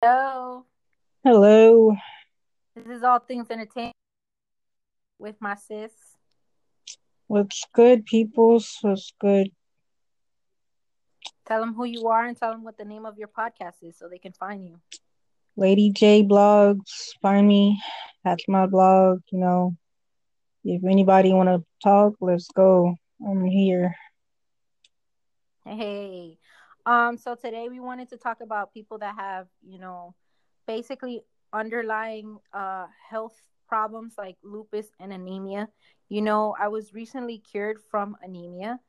Hello. Hello. This is All Things Entertainment with my sis. What's good, peoples? What's good? Tell them who you are and tell them what the name of your podcast is so they can find you. Lady J blogs. Find me. That's my blog. You know, if anybody want to talk, let's go. I'm here. Hey. Um, so today we wanted to talk about people that have, you know, basically underlying uh health problems like lupus and anemia. You know, I was recently cured from anemia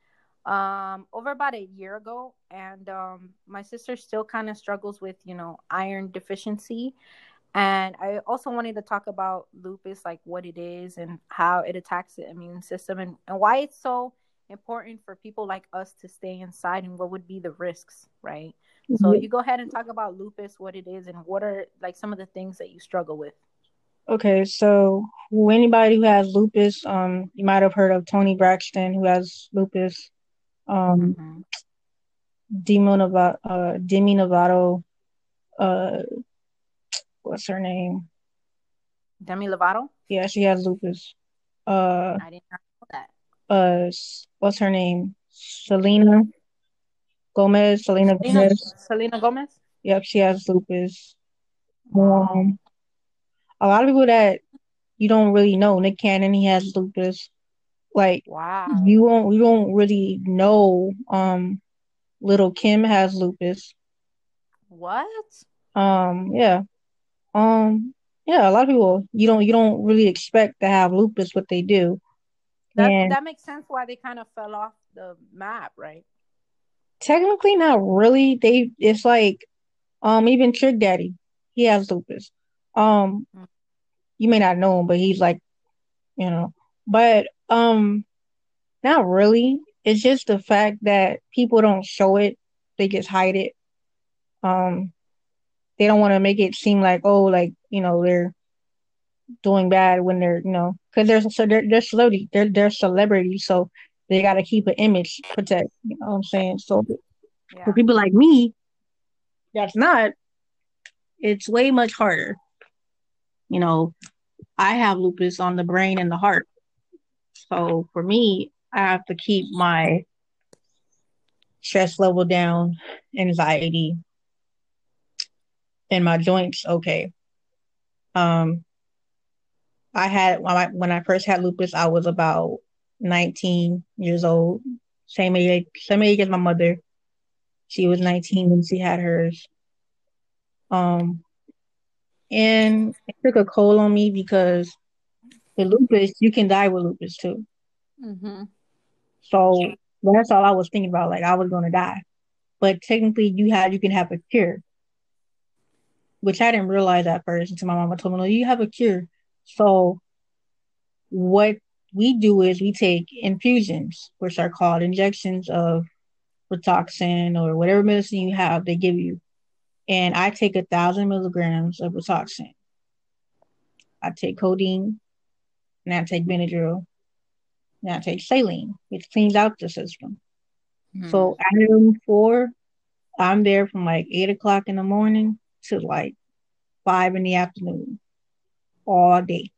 um over about a year ago and um my sister still kind of struggles with, you know, iron deficiency. And I also wanted to talk about lupus, like what it is and how it attacks the immune system and, and why it's so important for people like us to stay inside and what would be the risks, right? So you go ahead and talk about lupus, what it is, and what are like some of the things that you struggle with. Okay, so anybody who has lupus, um, you might have heard of Toni Braxton who has lupus. Um, Mhm. Demi Novato, uh, Demi Novato, uh, what's her name? Demi Lovato? Yeah, she has lupus. Uh, I did not know that. Uh, what's her name? Selena Gomez. Selena Gomez. Selena Gomez? Yep, she has lupus. Um, a lot of people that you don't really know. Nick Cannon, he has lupus. Like Wow. you won't, you don't really know. Um, Lil' Kim has lupus. What? Um, yeah. Um, yeah. A lot of people you don't, you don't really expect to have lupus, but they do. That And that makes sense why they kind of fell off the map, right? technically, not really. They, it's like, um, even Trick Daddy, he has lupus. Um, Mm. you may not know him, but he's like, you know, but um, not really. It's just the fact that people don't show it; they just hide it. Um, they don't want to make it seem like, oh, like you know, they're doing bad when they're, you know, because they're so they're they're celebrity, they're they're celebrities, so they got to keep an image protect. You know what I'm saying? So Yeah. for people like me, that's not. It's way much harder. You know, I have lupus on the brain and the heart. So for me, I have to keep my stress level down, anxiety, and my joints okay. Um, I had when I, when I first had lupus, I was about 19 years old, same age, same age as my mother. She was 19 when she had hers. Um, and it took a toll on me because the lupus, you can die with lupus too. Mm-hmm. So that's all I was thinking about. Like I was gonna die, but technically, you had you can have a cure, which I didn't realize at first until my mama told me, "No, you have a cure." So what we do is we take infusions, which are called injections of Rituxan or whatever medicine you have, they give you. And I take a thousand milligrams of Rituxan. I take codeine, and I take Benadryl, and I take saline, which cleans out the system. Mm-hmm. So at room four, I'm there from like eight o'clock in the morning to like five in the afternoon, all day,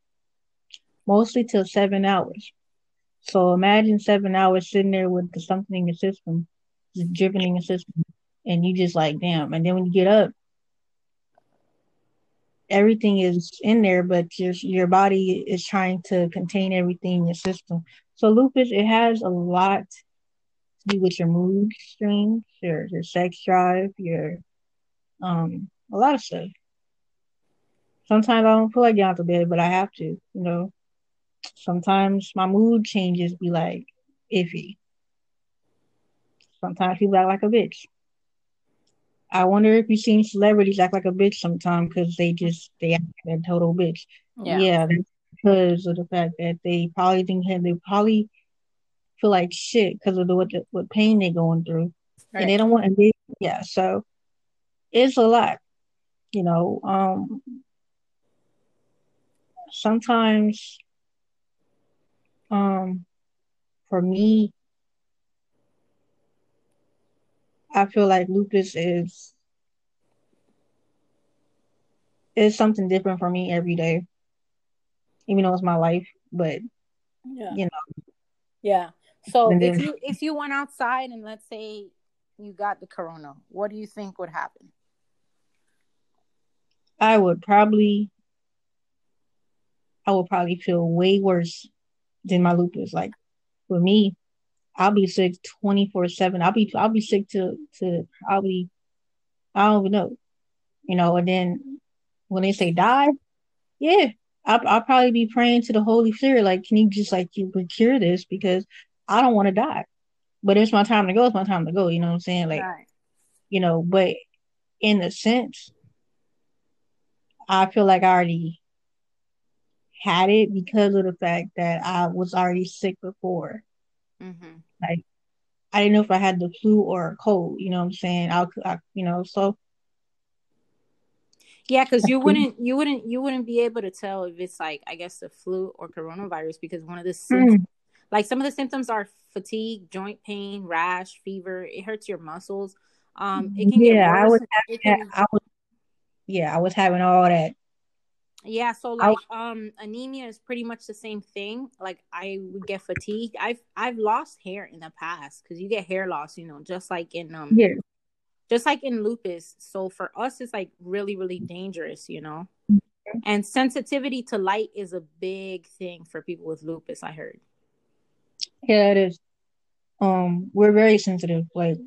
mostly till seven hours. So imagine seven hours sitting there with the something in your system, just dripping in your system, and you just like, damn. And then when you get up, everything is in there, but your your body is trying to contain everything in your system. So lupus, it has a lot to do with your mood swings, your your sex drive, your um a lot of stuff. Sometimes I don't feel like getting out of bed, but I have to, you know. Sometimes my mood changes be like iffy. Sometimes people act like a bitch. I wonder if you've seen celebrities act like a bitch sometimes because they just they act like a total bitch. Yeah. Yeah, because of the fact that they probably think they probably feel like shit because of the what the, what pain they're going through, Right. and they don't want to. they yeah. So it's a lot, you know. Um, sometimes, um, for me, I feel like lupus is it's something different for me every day, even though it's my life. But Yeah. you know, Yeah. So And if you if you went outside and let's say you got the corona, what do you think would happen? I would probably, I would probably feel way worse than my lupus. Like for me, I'll be sick twenty four seven. I'll be I'll be sick to to probably I don't even know, you know. And then when they say die, yeah, I'll I'll probably be praying to the Holy Spirit, like, can you just like you cure this because I don't want to die. But it's my time to go. It's my time to go. You know what I'm saying? Like, right. you know. But in a sense, I feel like I already had it because of the fact that I was already sick before. Mm-hmm. I didn't know if I had the flu or a cold. You know what I'm saying? I, I you know, so Yeah, because you wouldn't you wouldn't you wouldn't be able to tell if it's like I guess the flu or coronavirus because one of the symptoms, like some of the symptoms are fatigue, joint pain, rash, fever. It hurts your muscles. Um, it can Yeah, I was yeah, can- I was yeah, I was having all that. Yeah, so I- like um anemia is pretty much the same thing. Like I would get fatigued. I've I've lost hair in the past because you get hair loss, you know, just like in um Yeah. just like in lupus. So for us it's like really, really dangerous, you know. And sensitivity to light is a big thing for people with lupus, I heard. Yeah, it is. Um, we're very sensitive. Like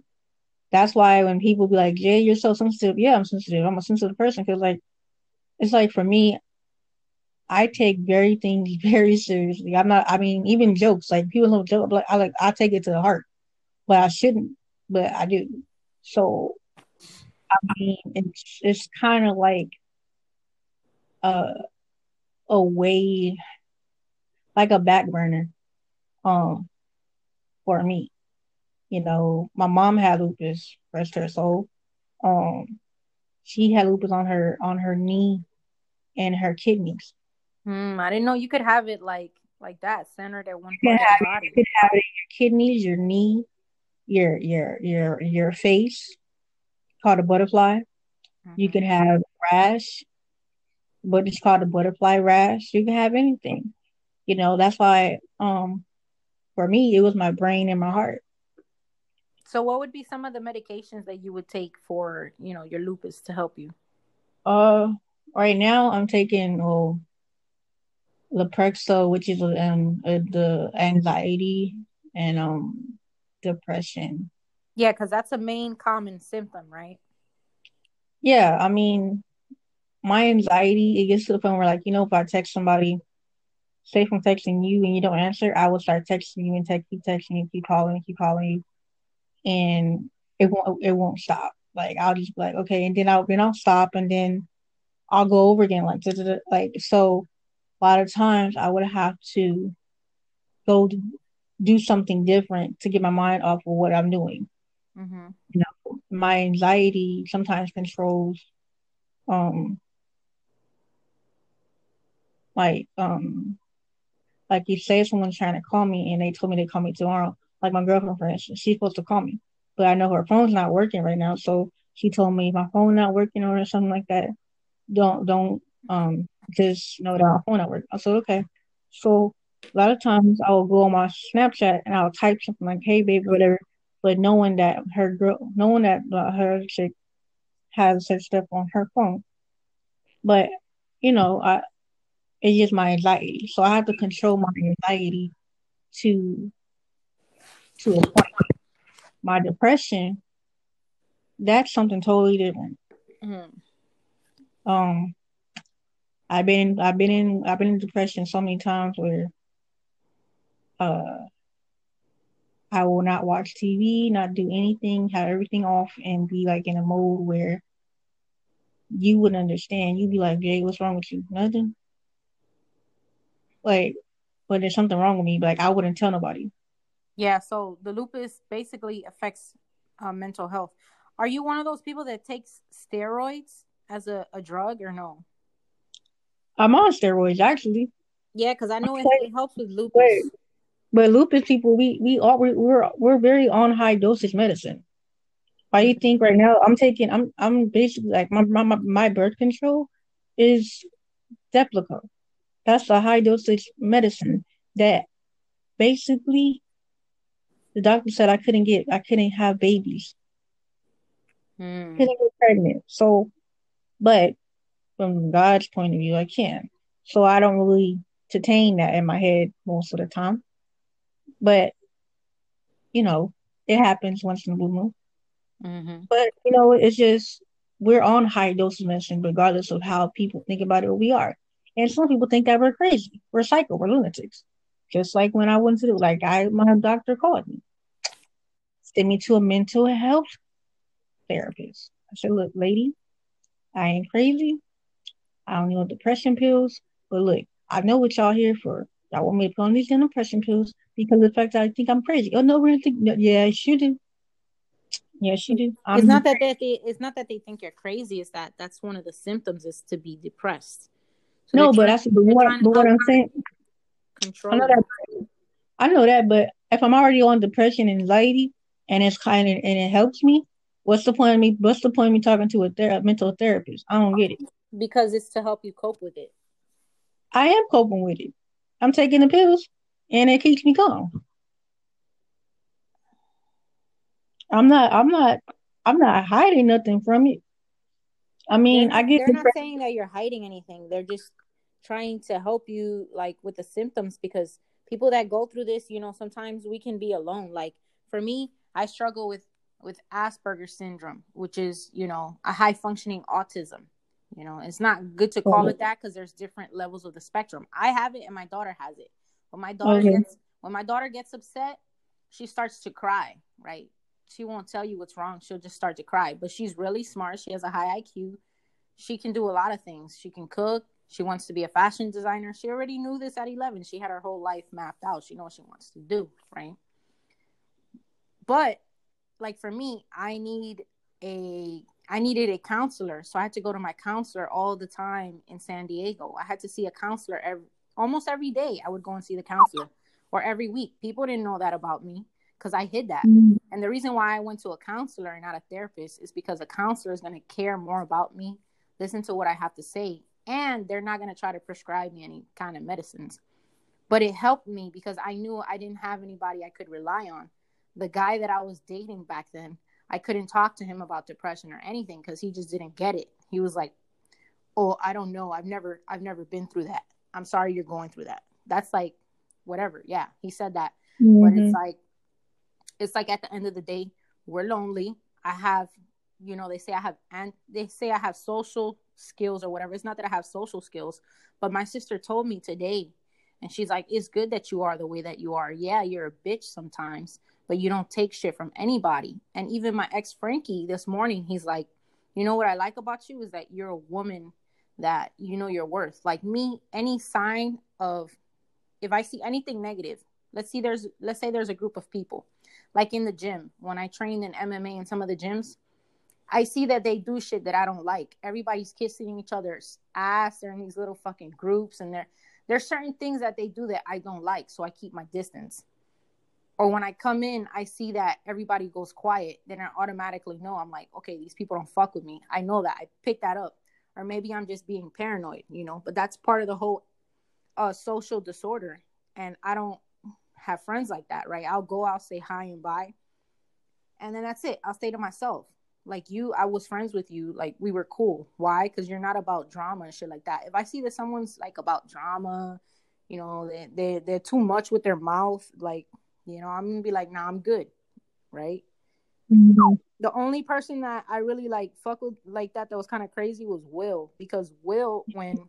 that's why when people be like, "Jay, you're so sensitive," yeah, I'm sensitive. I'm a sensitive person because like it's like for me, I take very things very seriously. I'm not. I mean, even jokes like people don't joke. Like I like I take it to the heart, but I shouldn't. But I do. So I mean, it's it's kind of like a a way, like a back burner, um, for me. You know, my mom had lupus, rest her soul. Um, she had lupus on her on her knee and her kidneys. Hmm, I didn't know you could have it like like that, centered at one You part can have the it, body. you can have it in your kidneys, your knee, your your your your face, called a butterfly. You Mhm. can have rash, but it's called a butterfly rash. You can have anything. You know, that's why um for me it was my brain and my heart. So what would be some of the medications that you would take for, you know, your lupus to help you? Uh right now I'm taking oh Lexapro, which is um uh, the anxiety and um depression. Yeah, because that's a main common symptom, right? Yeah, I mean my anxiety it gets to the point where like you know if I text somebody, say from texting you and you don't answer, I will start texting you and text keep texting you, keep calling, keep calling you, and it won't it won't stop. Like I'll just be like okay, and then I'll then I'll stop and then I'll go over again like da, da, da, like so. A lot of times I would have to go do something different to get my mind off of what I'm doing. Mm-hmm. My anxiety sometimes controls um like um like you say someone's trying to call me and they told me they call me tomorrow. Like my girlfriend for instance, she's supposed to call me. But I know her phone's not working right now, so she told me my phone not working or something like that. Don't don't um just know that my phone not working. I said okay. So a lot of times I will go on my Snapchat and I'll type something like "Hey baby" whatever, but knowing that her girl, knowing that uh, her chick has such stuff on her phone. But you know, I it's just my anxiety, so I have to control my anxiety to to a point. My depression, that's something totally different. Mm-hmm. Um, I've been I've been in I've been in depression so many times where uh I will not watch TV, not do anything, have everything off and be like in a mode where you wouldn't understand. You'd be like, Jay, what's wrong with you? Nothing. Like, but there's something wrong with me, like I wouldn't tell nobody. Yeah, so the lupus basically affects uh, mental health. Are you one of those people that takes steroids as a, a drug or no? I'm on steroids actually. Yeah, because I know it, it helps with lupus. Wait. But lupus people, we we are we, we're we're very on high dosage medicine. Why do you think right now I'm taking I'm I'm basically like my my my- my birth control is Deplico. That's a high dosage medicine that basically the doctor said I couldn't get, I couldn't have babies. Hmm. Couldn't get pregnant. So, but from God's point of view, I can. So I don't really entertain that in my head most of the time. But, you know, it happens once in a blue moon. Mm-hmm. But, you know, it's just, we're on high dosage medicine regardless of how people think about it or we are. And some people think that we're crazy. We're psycho. We're lunatics. Just like when I went to, like, I, my doctor called me, sent me to a mental health therapist. I said, look, lady, I ain't crazy. I don't know depression pills. But look, I know what y'all here for. Y'all want me to put on these depression pills because of the fact that I think I'm crazy. Oh no, we're think. Yeah, you do. Yes, you do. it's not that they, they, it's not that they think you're crazy. It's that that's one of the symptoms is to be depressed. So no, but that's but what, but what I'm saying. Control. I know that. I know that, but if I'm already on depression and anxiety, and it's kind of and it helps me, what's the point of me? What's the point of me talking to a, ther- a mental therapist? I don't get it. Because it's to help you cope with it. I am coping with it. I'm taking the pills, and it keeps me calm. I'm not. I'm not. I'm not hiding nothing from it. I mean, they're, I get. They're not saying that you're hiding anything. They're just trying to help you, like with the symptoms, because people that go through this, you know, sometimes we can be alone. Like for me, I struggle with with Asperger's syndrome, which is, you know, a high functioning autism. You know, it's not good to call Okay. it that because there's different levels of the spectrum. I have it and my daughter has it. When my daughter Okay. gets when my daughter gets upset, she starts to cry, right? She won't tell you what's wrong. She'll just start to cry. But she's really smart. She has a high IQ. She can do a lot of things. She can cook. She wants to be a fashion designer. She already knew this at 11. She had her whole life mapped out. She knows what she wants to do, right? But like for me, I need a I needed a counselor, so I had to go to my counselor all the time in San Diego. I had to see a counselor every almost every day. I would go and see the counselor, or every week. People didn't know that about me because I hid that. Mhm. And the reason why I went to a counselor and not a therapist is because a counselor is going to care more about me, listen to what I have to say, and they're not going to try to prescribe me any kind of medicines. But it helped me because I knew I didn't have anybody I could rely on. The guy that I was dating back then, I couldn't talk to him about depression or anything because he just didn't get it. He was like, "Oh, I don't know. I've never I've never been through that. I'm sorry you're going through that." That's like whatever. Yeah, he said that but Mhm. it's like it's like at the end of the day we're lonely i have you know they say i have and they say i have social skills or whatever it's not that i have social skills but my sister told me today and she's like it's good that you are the way that you are yeah you're a bitch sometimes but you don't take shit from anybody. And even my ex frankie this morning he's like you know what i like about you is that you're a woman that you know your worth. Like me any sign of if i see anything negative let's see there's let's say there's a group of people like in the gym when i trained in mma in some of the gyms i see that they do shit that i don't like. Everybody's kissing each other's ass they're in these little fucking groups and there there's certain things that they do that i don't like so i keep my distance or when i come in i see that everybody goes quiet then i automatically know i'm like okay these people don't fuck with me i know that i pick that up or maybe i'm just being paranoid you know but that's part of the whole uh social disorder and i don't have friends like that, right? I'll go, I'll say hi and bye. And then that's it. I'll stay to myself. Like you, I was friends with you. Like we were cool. Why? Because you're not about drama and shit like that. If I see that someone's like about drama, you know, they, they, they're too much with their mouth, like, you know, I'm to be like, nah, I'm good. Right. Mhm. The only person that I really like fuck with like that that was kind of crazy was Will because Will when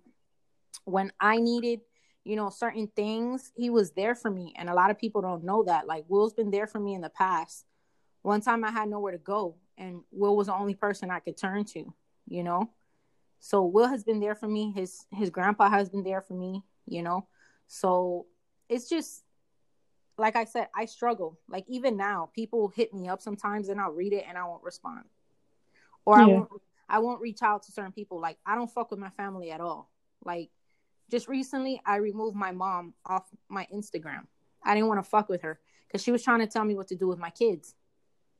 when I needed you know certain things he was there for me and a lot of people don't know that like will's been there for me in the past one time i had nowhere to go and will was the only person i could turn to you know so will has been there for me his his grandpa has been there for me you know so it's just like i said i struggle like even now people hit me up sometimes and i'll read it and i won't respond or i won't i won't reach out to certain people like i don't fuck with my family at all like just recently I removed my mom off my Instagram. I didn't want to fuck with her because she was trying to tell me what to do with my kids.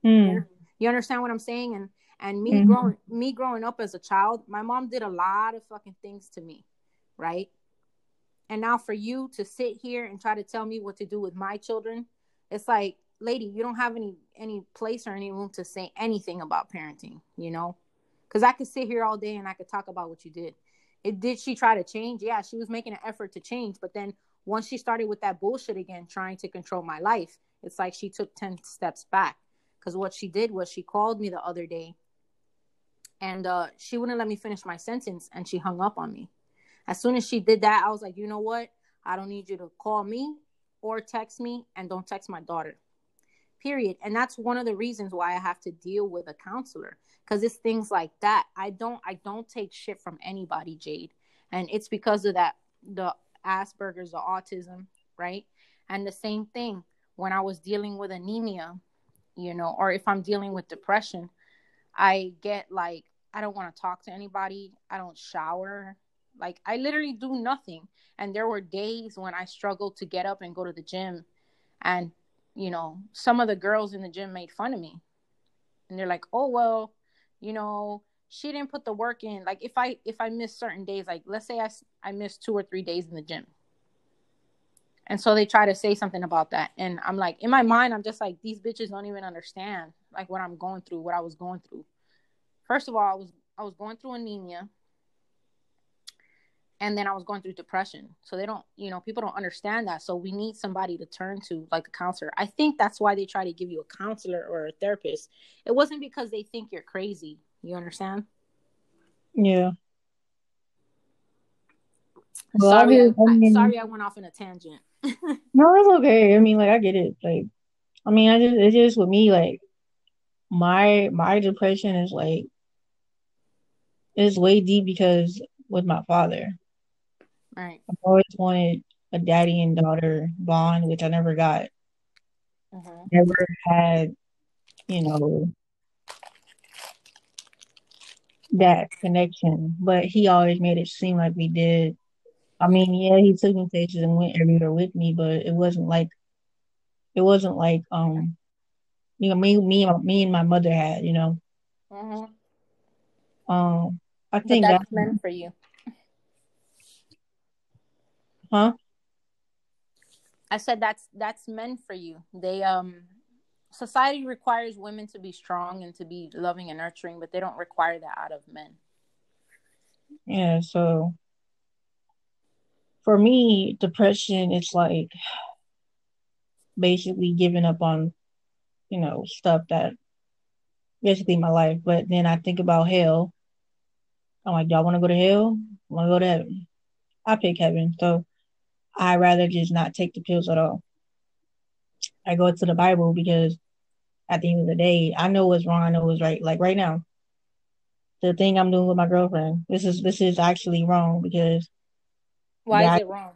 Mm. You understand what I'm saying? And And me mm-hmm. growing me growing up as a child, my mom did a lot of fucking things to me, right? And now for you to sit here and try to tell me what to do with my children, it's like, lady, you don't have any any place or any room to say anything about parenting, you know? Cuz I could sit here all day and I could talk about what you did. It did she try to change? Yeah, she was making an effort to change, but then once she started with that bullshit again trying to control my life, it's like she took 10 steps back because what she did was she called me the other day and uh, she wouldn't let me finish my sentence and she hung up on me. As soon as she did that, I was like, you know what? I don't need you to call me or text me and don't text my daughter. Period. And that's one of the reasons why I have to deal with a counselor because it's things like that. I don't I don't take shit from anybody, Jade. And it's because of that the Asperger's, the autism, right? And the same thing when I was dealing with anemia, you know, or if I'm dealing with depression, I get like, I don't want to talk to anybody. I don't shower. Like, I literally do nothing. And there were days when I struggled to get up and go to the gym. And, you know, some of the girls in the gym made fun of me. And they're like, oh, well, you know, she didn't put the work in. Like, if I, if I miss certain days, like, let's say I, I missed two or three days in the gym and so they try to say something about that. And I'm like, in my mind, I'm just like, these bitches don't even understand like what I'm going through, what I was going through. First of all, I was I was going through anemia. And then I was going through depression. So they don't, you know, people don't understand that. So we need somebody to turn to, like a counselor. I think that's why they try to give you a counselor or a therapist. It wasn't because they think you're crazy. You understand? Yeah. Well, sorry, I, I, mean, sorry, I went off in a tangent. no, it's okay. I mean, like I get it. Like, I mean, I just it's just with me. Like, my my depression is like is way deep because with my father. Right. I've always wanted a daddy and daughter bond, which I never got. Mm-hmm. Never had, you know, that connection. But he always made it seem like we did. I mean, yeah, he took me places and went everywhere with me, but it wasn't like it wasn't like um you know me me me and my mother had, you know. Mm-hmm. Um I think but that's, that's meant for you. Huh? I said that's that's meant for you. They um society requires women to be strong and to be loving and nurturing, but they don't require that out of men. Yeah, so for me, depression is like basically giving up on, you know, stuff that basically my life. But then I think about hell. I'm like, y'all want to go to hell? I want to go to heaven? I pick heaven. So I rather just not take the pills at all. I go to the Bible because at the end of the day, I know what's wrong. I know what's right. Like right now, the thing I'm doing with my girlfriend, this is this is actually wrong because why God, is it wrong?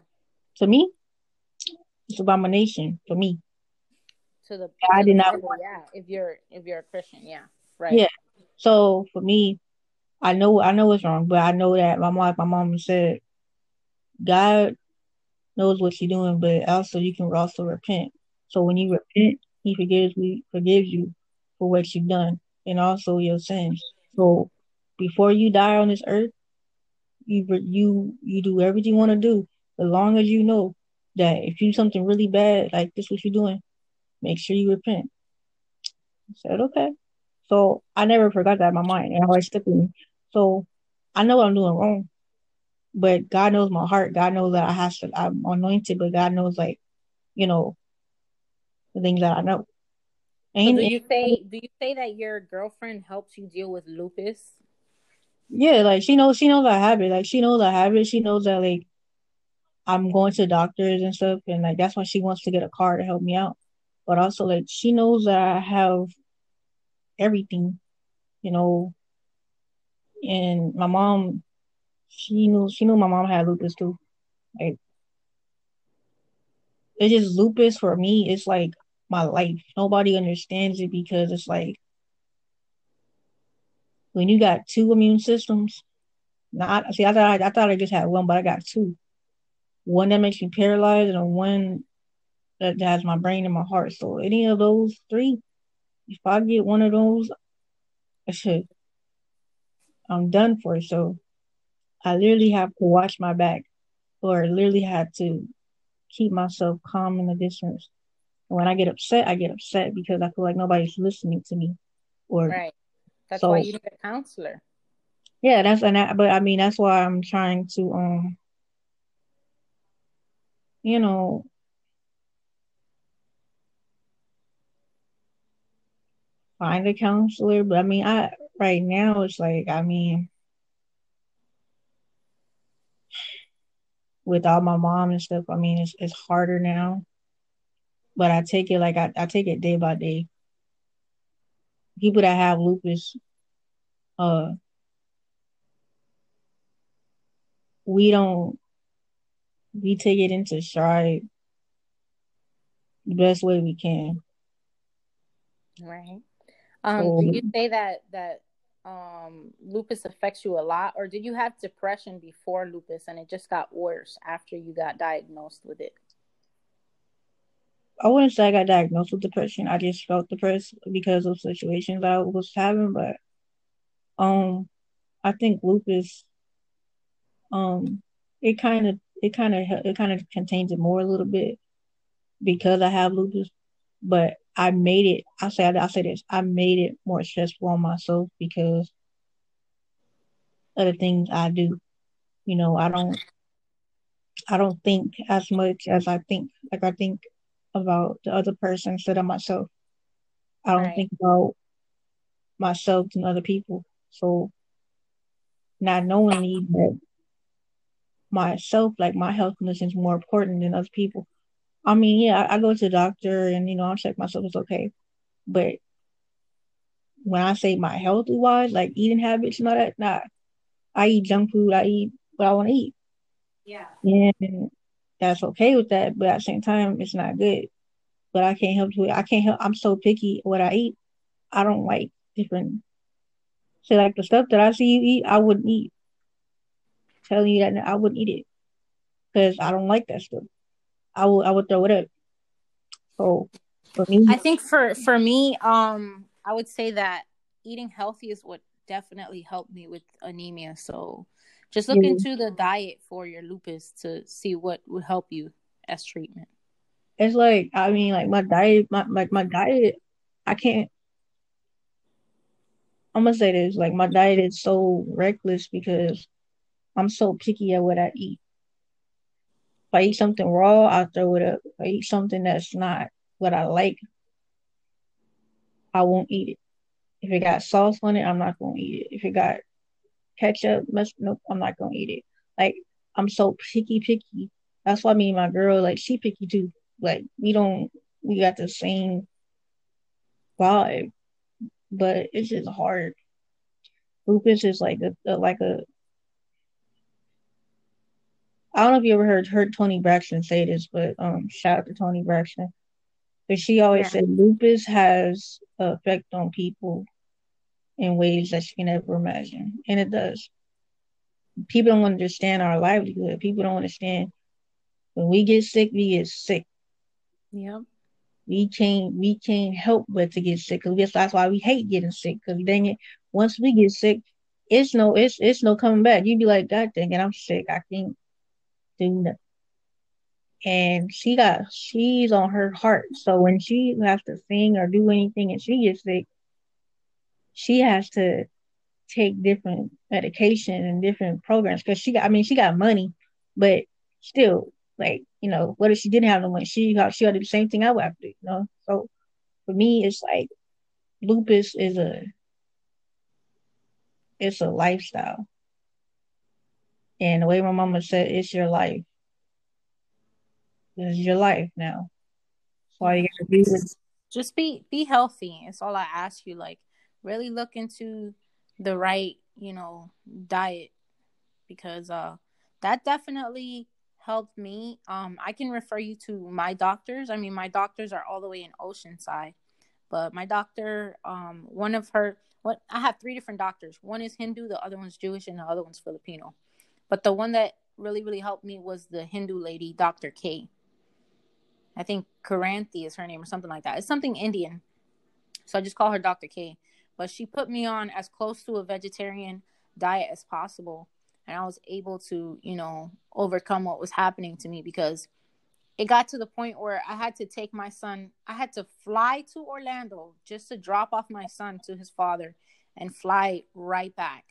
To me, it's abomination for me. To the I did not want yeah. If you're if you're a Christian, yeah, right. Yeah. So for me, I know I know it's wrong, but I know that my mom my mom said, God knows what you're doing, but also you can also repent. So when you repent, He forgives we forgives you for what you've done and also your sins. So before you die on this earth, you you you do everything you want to do as long as you know that if you do something really bad like this what you're doing make sure you repent I said okay so i never forgot that in my mind and always stuck with me so i know what i'm doing wrong but god knows my heart god knows that i have to i'm anointed but god knows like you know the things that i know so do you say do you say that your girlfriend helps you deal with lupus yeah, like she knows she knows I have it. Like she knows I have it. She knows that like I'm going to doctors and stuff, and like that's why she wants to get a car to help me out. But also like she knows that I have everything, you know. And my mom, she knew she knew my mom had lupus too. Like it's just lupus for me. It's like my life. Nobody understands it because it's like when you got two immune systems, not see, I thought I, I thought I just had one, but I got two. One that makes me paralyzed, and one that has my brain and my heart. So any of those three, if I get one of those, I should I'm done for. So I literally have to watch my back or literally have to keep myself calm in the distance. And when I get upset, I get upset because I feel like nobody's listening to me. Or right. That's so, why you need a counselor. Yeah, that's and but I mean that's why I'm trying to um you know find a counselor. But I mean I right now it's like I mean without my mom and stuff, I mean it's it's harder now. But I take it like I, I take it day by day. People that have lupus, uh we don't we take it into stride the best way we can. Right. Um, so, do you say that that um lupus affects you a lot, or did you have depression before lupus and it just got worse after you got diagnosed with it? I wouldn't say I got diagnosed with depression. I just felt depressed because of situations I was having, but um, I think lupus, um, it kind of it kind of it kind of contains it more a little bit because I have lupus, but I made it. I say I say this. I made it more stressful on myself because of the things I do. You know, I don't I don't think as much as I think. Like I think about the other person instead of myself. I don't right. think about myself and other people. So not knowingly that myself, like my health condition is more important than other people. I mean, yeah, I, I go to the doctor and you know, I check myself it's okay. But when I say my healthy wise, like eating habits and all that, nah. I eat junk food, I eat what I want to eat. Yeah. And that's okay with that, but at the same time it's not good. But I can't help it. I can't help I'm so picky what I eat. I don't like different so like the stuff that I see you eat, I wouldn't eat. Telling you that I wouldn't eat it because I don't like that stuff. I would I would throw it up. So for me, I think for for me, um, I would say that eating healthy is what definitely helped me with anemia. So just look yeah. into the diet for your lupus to see what would help you as treatment. It's like I mean, like my diet, my like my diet, I can't. I'm gonna say this: like my diet is so reckless because I'm so picky at what I eat. If I eat something raw, I'll throw it up. If I eat something that's not what I like, I won't eat it. If it got sauce on it, I'm not gonna eat it. If it got ketchup, must nope, I'm not gonna eat it. Like I'm so picky, picky. That's why me and my girl, like she picky too. Like we don't, we got the same vibe, but it's just hard. Lupus is like a, a like a I don't know if you ever heard heard Toni Braxton say this, but um, shout out to Toni Braxton. But she always yeah. said lupus has an effect on people in ways that you can never imagine, and it does. People don't understand our livelihood. People don't understand when we get sick, we get sick. Yep. We can't we can't help but to get sick because that's why we hate getting sick. Because dang it, once we get sick, it's no it's it's no coming back. You'd be like, God dang it, I'm sick. I can't nothing. And she got she's on her heart. So when she has to sing or do anything and she gets sick, she has to take different medication and different programs because she got I mean she got money, but still like you know what if she didn't have no money? She got she got to do the same thing I would have to do. You know, so for me it's like lupus is a it's a lifestyle. And the way my mama said, it's your life. It's your life now. All you gotta do is just be be healthy. It's all I ask you. Like really look into the right, you know, diet because uh that definitely helped me. Um I can refer you to my doctors. I mean my doctors are all the way in Oceanside. But my doctor, um, one of her what I have three different doctors. One is Hindu, the other one's Jewish, and the other one's Filipino. But the one that really, really helped me was the Hindu lady, Dr. K. I think Karanthi is her name or something like that. It's something Indian. So I just call her Dr. K. But she put me on as close to a vegetarian diet as possible. And I was able to, you know, overcome what was happening to me because it got to the point where I had to take my son, I had to fly to Orlando just to drop off my son to his father and fly right back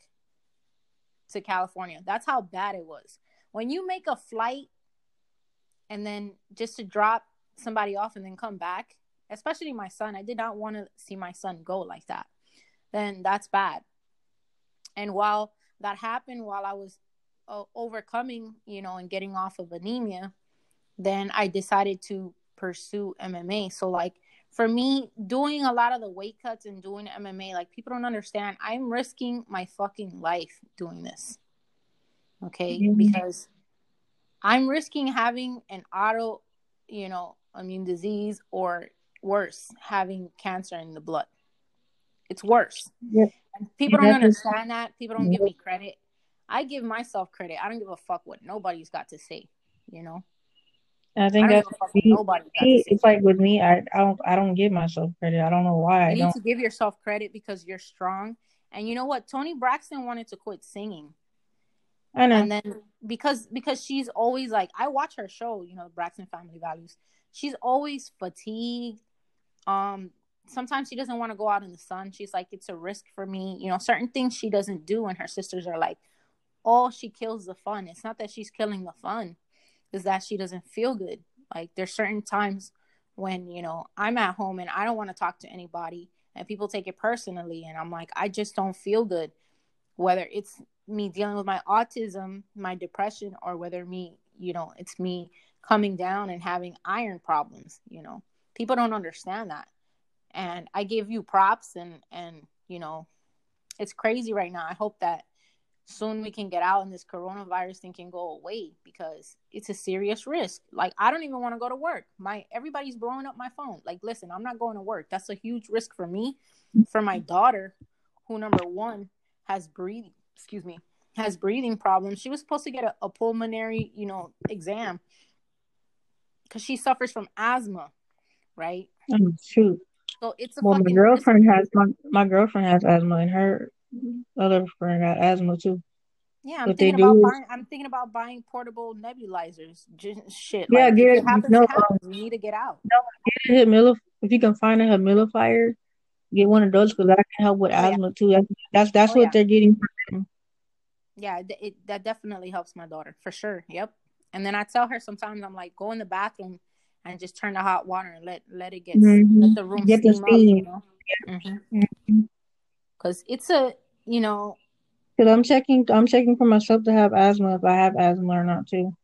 to California. That's how bad it was. When you make a flight and then just to drop somebody off and then come back, especially my son, I did not want to see my son go like that. Then that's bad. And while that happened, while I was uh, overcoming, you know, and getting off of anemia, then I decided to pursue MMA. So, like, for me, doing a lot of the weight cuts and doing MMA, like, people don't understand. I'm risking my fucking life doing this. Okay. Mm-hmm. Because I'm risking having an auto, you know, immune disease or worse, having cancer in the blood. It's worse. Yeah. People don't understand that. People don't give me credit. I give myself credit. I don't give a fuck what nobody's got to say, you know. I think I that's me, nobody. It's like with me, I, I don't I don't give myself credit. I don't know why. You I need don't. to give yourself credit because you're strong. And you know what? Toni Braxton wanted to quit singing. I know. And then because because she's always like I watch her show, you know, Braxton Family Values. She's always fatigued. Um, sometimes she doesn't want to go out in the sun. She's like, it's a risk for me. You know, certain things she doesn't do, and her sisters are like, oh, she kills the fun. It's not that she's killing the fun, is that she doesn't feel good. Like there's certain times when, you know, I'm at home and I don't want to talk to anybody and people take it personally and I'm like, I just don't feel good. Whether it's me dealing with my autism, my depression, or whether me, you know, it's me coming down and having iron problems, you know. People don't understand that and I give you props and and you know it's crazy right now. I hope that soon we can get out and this coronavirus thing can go away because it's a serious risk. Like I don't even want to go to work. My everybody's blowing up my phone. Like listen, I'm not going to work. That's a huge risk for me, for my daughter, who number 1 has breathing, excuse me, has breathing problems. She was supposed to get a, a pulmonary, you know, exam cuz she suffers from asthma, right? Oh, shoot. So it's a well, my girlfriend has my, my girlfriend has asthma, and her other friend got asthma too. Yeah, I'm thinking about buying. I'm thinking about buying portable nebulizers. Just shit. Yeah, like, get it. Happens, no, happens. We need to get out. No, get a If you can find a humidifier, get one of those because that can help with oh, asthma yeah. too. That's that's, that's oh, what yeah. they're getting. Yeah, it, that definitely helps my daughter for sure. Yep. And then I tell her sometimes I'm like, go in the bathroom and just turn the hot water and let let it get mm-hmm. let the room get steam, the steam. Up, you know because mm-hmm. mm-hmm. It's a you know because i'm checking i'm checking for myself to have asthma if i have asthma or not too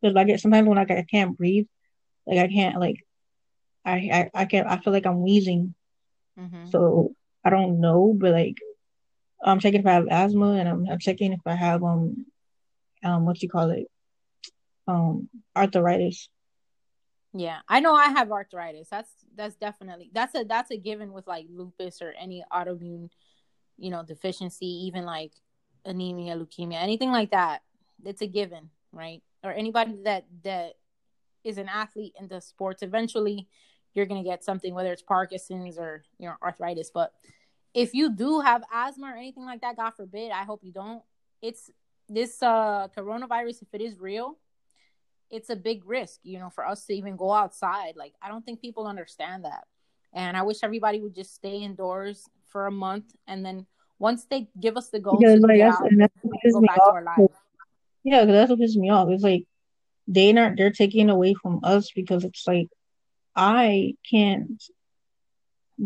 because i get sometimes when I, I can't breathe like i can't like i i, I can't i feel like i'm wheezing mm-hmm. so i don't know but like i'm checking if i have asthma and i'm, I'm checking if i have um um what you call it um arthritis yeah, I know I have arthritis. That's that's definitely that's a that's a given with like lupus or any autoimmune, you know, deficiency, even like anemia, leukemia, anything like that. It's a given, right? Or anybody that that is an athlete in the sports, eventually you're gonna get something, whether it's Parkinson's or you know arthritis. But if you do have asthma or anything like that, God forbid, I hope you don't. It's this uh coronavirus, if it is real, it's a big risk, you know, for us to even go outside. Like I don't think people understand that. And I wish everybody would just stay indoors for a month and then once they give us the go because, to like, that's, out, that's go back off. to our lives. Yeah, because that's what pisses me off. It's like they not they're taking away from us because it's like I can't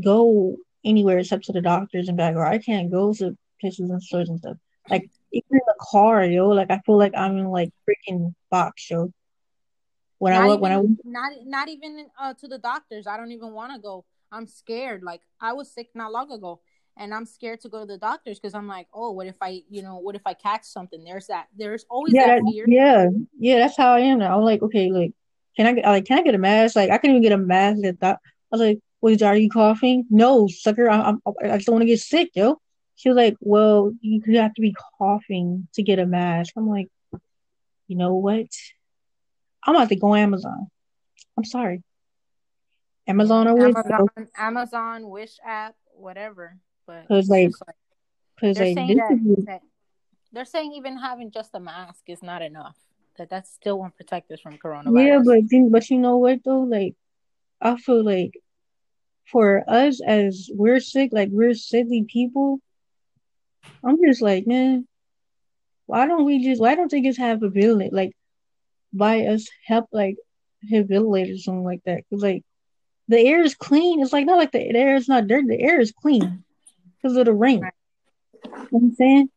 go anywhere except to the doctors and back, or I can't go to places and stores and stuff. Like even in the car, yo, like I feel like I'm in like freaking box, yo. When not I even, when I not not even uh, to the doctors. I don't even want to go. I'm scared. Like I was sick not long ago, and I'm scared to go to the doctors because I'm like, oh, what if I, you know, what if I catch something? There's that. There's always yeah, that fear. Yeah, yeah, that's how I am now. I'm like, okay, like, can I get like, can I get a mask? Like, I couldn't even get a mask. That I was like, wait, are you coughing? No, sucker. I, I'm, I just don't want to get sick, yo. She was like, well, you have to be coughing to get a mask. I'm like, you know what? I'm about to go Amazon. I'm sorry. Amazon or Amazon, Amazon, Wish app, whatever. But because like, because like, like, this that, is, that, they're saying even having just a mask is not enough. That that still won't protect us from coronavirus. Yeah, but then, but you know what though? Like, I feel like for us as we're sick, like we're sickly people. I'm just like, man, why don't we just? Why don't they just have a village? Like, buy us help, like, have or something like that? Because like, the air is clean. It's like not like the, the air is not dirty. The air is clean because of the rain. You know what I'm saying?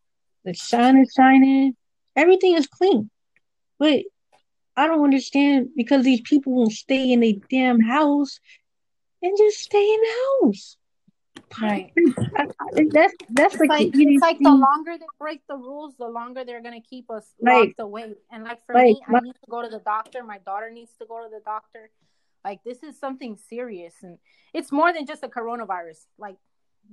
The sun is shining. Everything is clean. But I don't understand because these people won't stay in a damn house and just stay in the house. Right. I, I, that's that's It's like, like the it's like the longer they break the rules, the longer they're gonna keep us Like- locked away. And like for like, me, I need to go to the doctor. My daughter needs to go to the doctor. Like this is something serious, and it's more than just a coronavirus. Like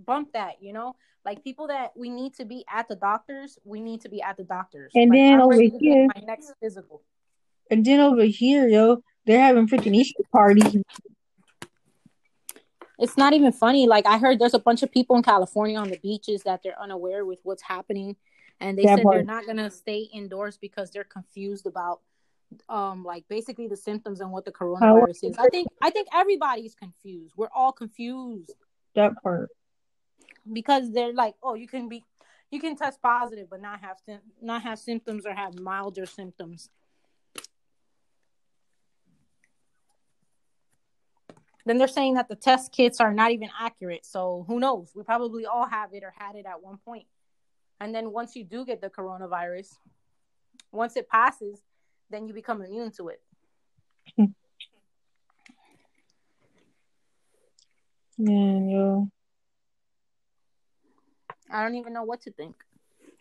bump that, you know. Like people that we need to be at the doctors, we need to be at the doctors. And Like, then over to here- my next physical. And then over here, yo, they're having freaking Easter parties. It's not even funny. Like I heard there's a bunch of people in California on the beaches that they're unaware with what's happening. And they That said they're not gonna stay indoors because they're confused about um like basically the symptoms and what the coronavirus is. I think I think everybody's confused. We're all confused That part. because they're like, oh, you can be you can test positive but not have sym- not have symptoms or have milder symptoms. Then they're saying that the test kits are not even accurate. So who knows? We probably all have it or had it at one point. And then once you do get the coronavirus, once it passes, then you become immune to it. Man, yo. I don't even know what to think.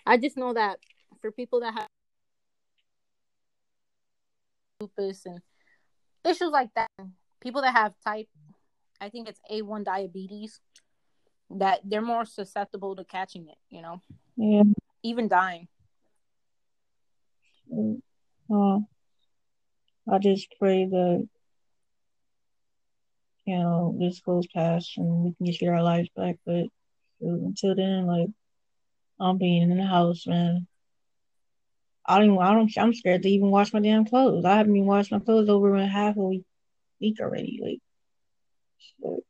I just know that for people that have lupus and issues like that, people that have type, I think it's A1 diabetes, that they're more susceptible to catching it, you know, Yeah. even dying. Mm. I just pray that you know this goes past and we can just get our lives back. But until then, like I'm being in the house, man. I don't. Even, I don't. I'm scared to even wash my damn clothes. I haven't even washed my clothes over in half a week, week already. Like, so,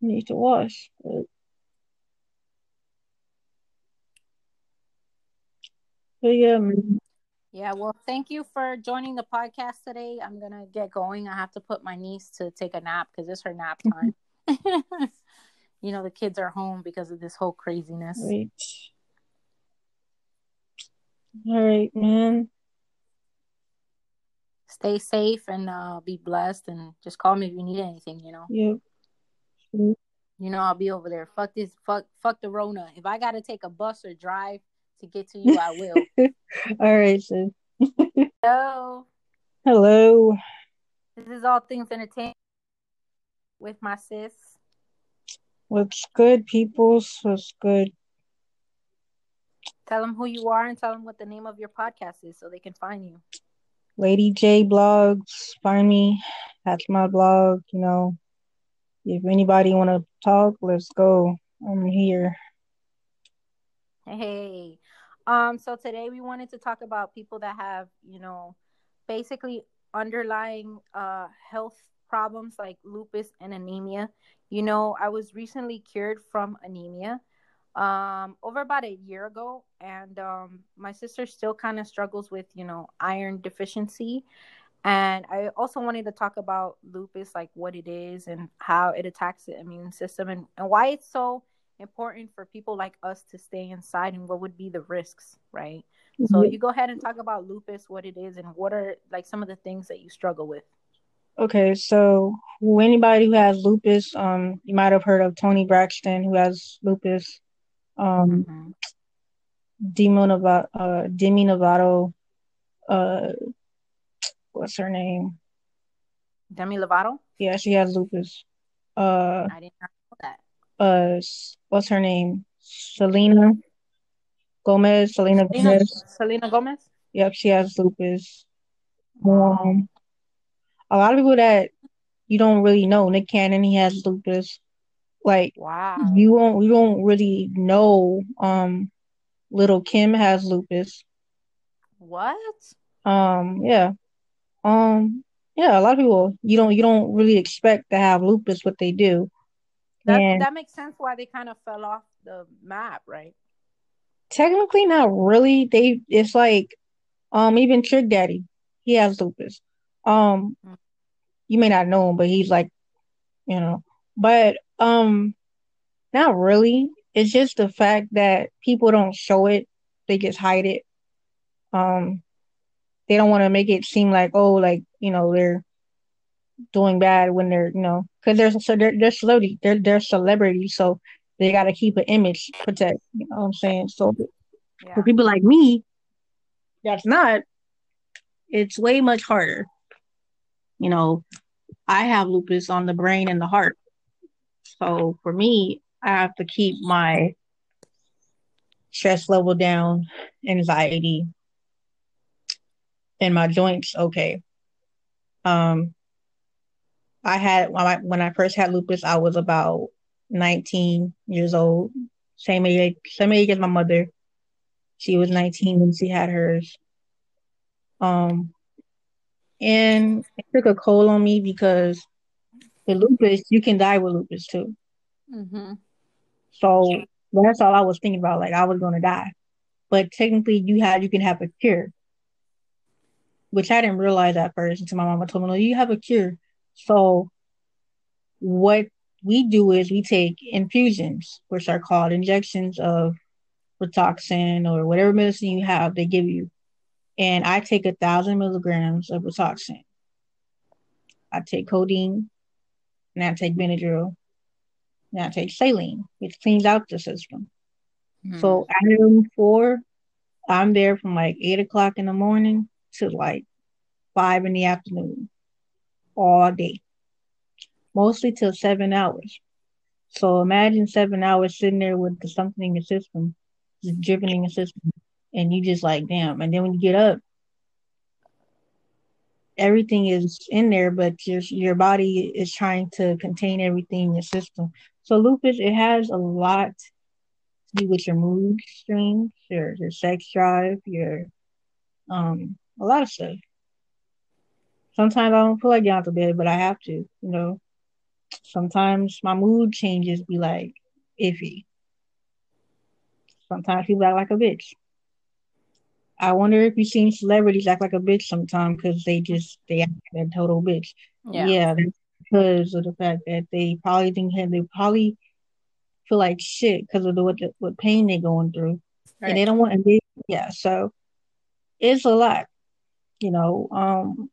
need to wash. But, but yeah, man. Yeah, well, thank you for joining the podcast today. I'm going to get going. I have to put my niece to take a nap because it's her nap time. you know, the kids are home because of this whole craziness. All right, man. Stay safe and uh, be blessed. And just call me if you need anything, you know. Yep. You know, I'll be over there. Fuck this. Fuck, fuck the Rona. If I got to take a bus or drive to get to you, I will. All right, sis. Hello. Hello. This is All Things Entertainment with my sis. What's good, peoples? What's good? Tell them who you are and tell them what the name of your podcast is so they can find you. Lady J blogs. Find me. That's my blog. You know, if anybody want to talk, let's go. I'm here. Hey. Um so today we wanted to talk about people that have, you know, basically underlying uh health problems like lupus and anemia. You know, I was recently cured from anemia um over about a year ago and um my sister still kind of struggles with, you know, iron deficiency. And I also wanted to talk about lupus like what it is and how it attacks the immune system and, and why it's so important for people like us to stay inside and what would be the risks, right? So you go ahead and talk about lupus, what it is, and what are like some of the things that you struggle with. Okay, so anybody who has lupus, um, you might have heard of Toni Braxton who has lupus. Um, Mhm. Demi Novato, uh, Demi Novato, uh, what's her name? Demi Lovato? Yeah, she has lupus. Uh, I did not know that. Uh, what's her name? Selena Gomez. Selena Selena, Gomez. Selena Gomez? Yep, she has lupus. Um, a lot of people that you don't really know. Nick Cannon, he has lupus. Like Wow. you won't, you don't really know. Um, Lil' Kim has lupus. What? Um, yeah. Um, yeah, a lot of people you don't you don't really expect to have lupus, but they do. That that makes sense why they kind of fell off the map, right? Technically not really. They it's like um even Trick Daddy, he has lupus. Um mm-hmm. you may not know him, but he's like, you know, but um not really. It's just the fact that people don't show it, they just hide it. Um they don't want to make it seem like oh like you know they're doing bad when they're you know because they're so they're, they're celebrity they're they're celebrities so they got to keep an image protect you know what i'm saying so yeah. for people like me that's not it's way much harder you know i have lupus on the brain and the heart so for me i have to keep my stress level down anxiety and my joints okay. Um, I had when I, when I first had lupus, I was about 19 years old, same age, same age as my mother. She was 19 when she had hers. Um, and it took a toll on me because the lupus, you can die with lupus too. Mm-hmm. So that's all I was thinking about. Like I was gonna die, but technically, you had you can have a cure which I didn't realize at first until my mama told me, no, you have a cure. So what we do is we take infusions, which are called injections of Rituxan or whatever medicine you have, they give you. And I take a thousand milligrams of Rituxan. I take codeine, and I take Benadryl, and I take saline, which cleans out the system. Mm-hmm. So at room four, I'm there from like eight o'clock in the morning to like five in the afternoon all day, mostly till seven hours. So imagine seven hours sitting there with the something in your system, just dripping in your system, and you just like, damn. And then when you get up, everything is in there, but your your body is trying to contain everything in your system. So lupus, it has a lot to do with your mood strings, your your sex drive, your um a lot of stuff. Sometimes I don't feel like getting out of bed, but I have to, you know. Sometimes my mood changes be like iffy. Sometimes people act like a bitch. I wonder if you've seen celebrities act like a bitch sometimes because they just they act like a total bitch. Yeah, yeah because of the fact that they probably think they probably feel like shit because of the what the, what pain they're going through, right. and they don't want to be yeah. So it's a lot you know, um,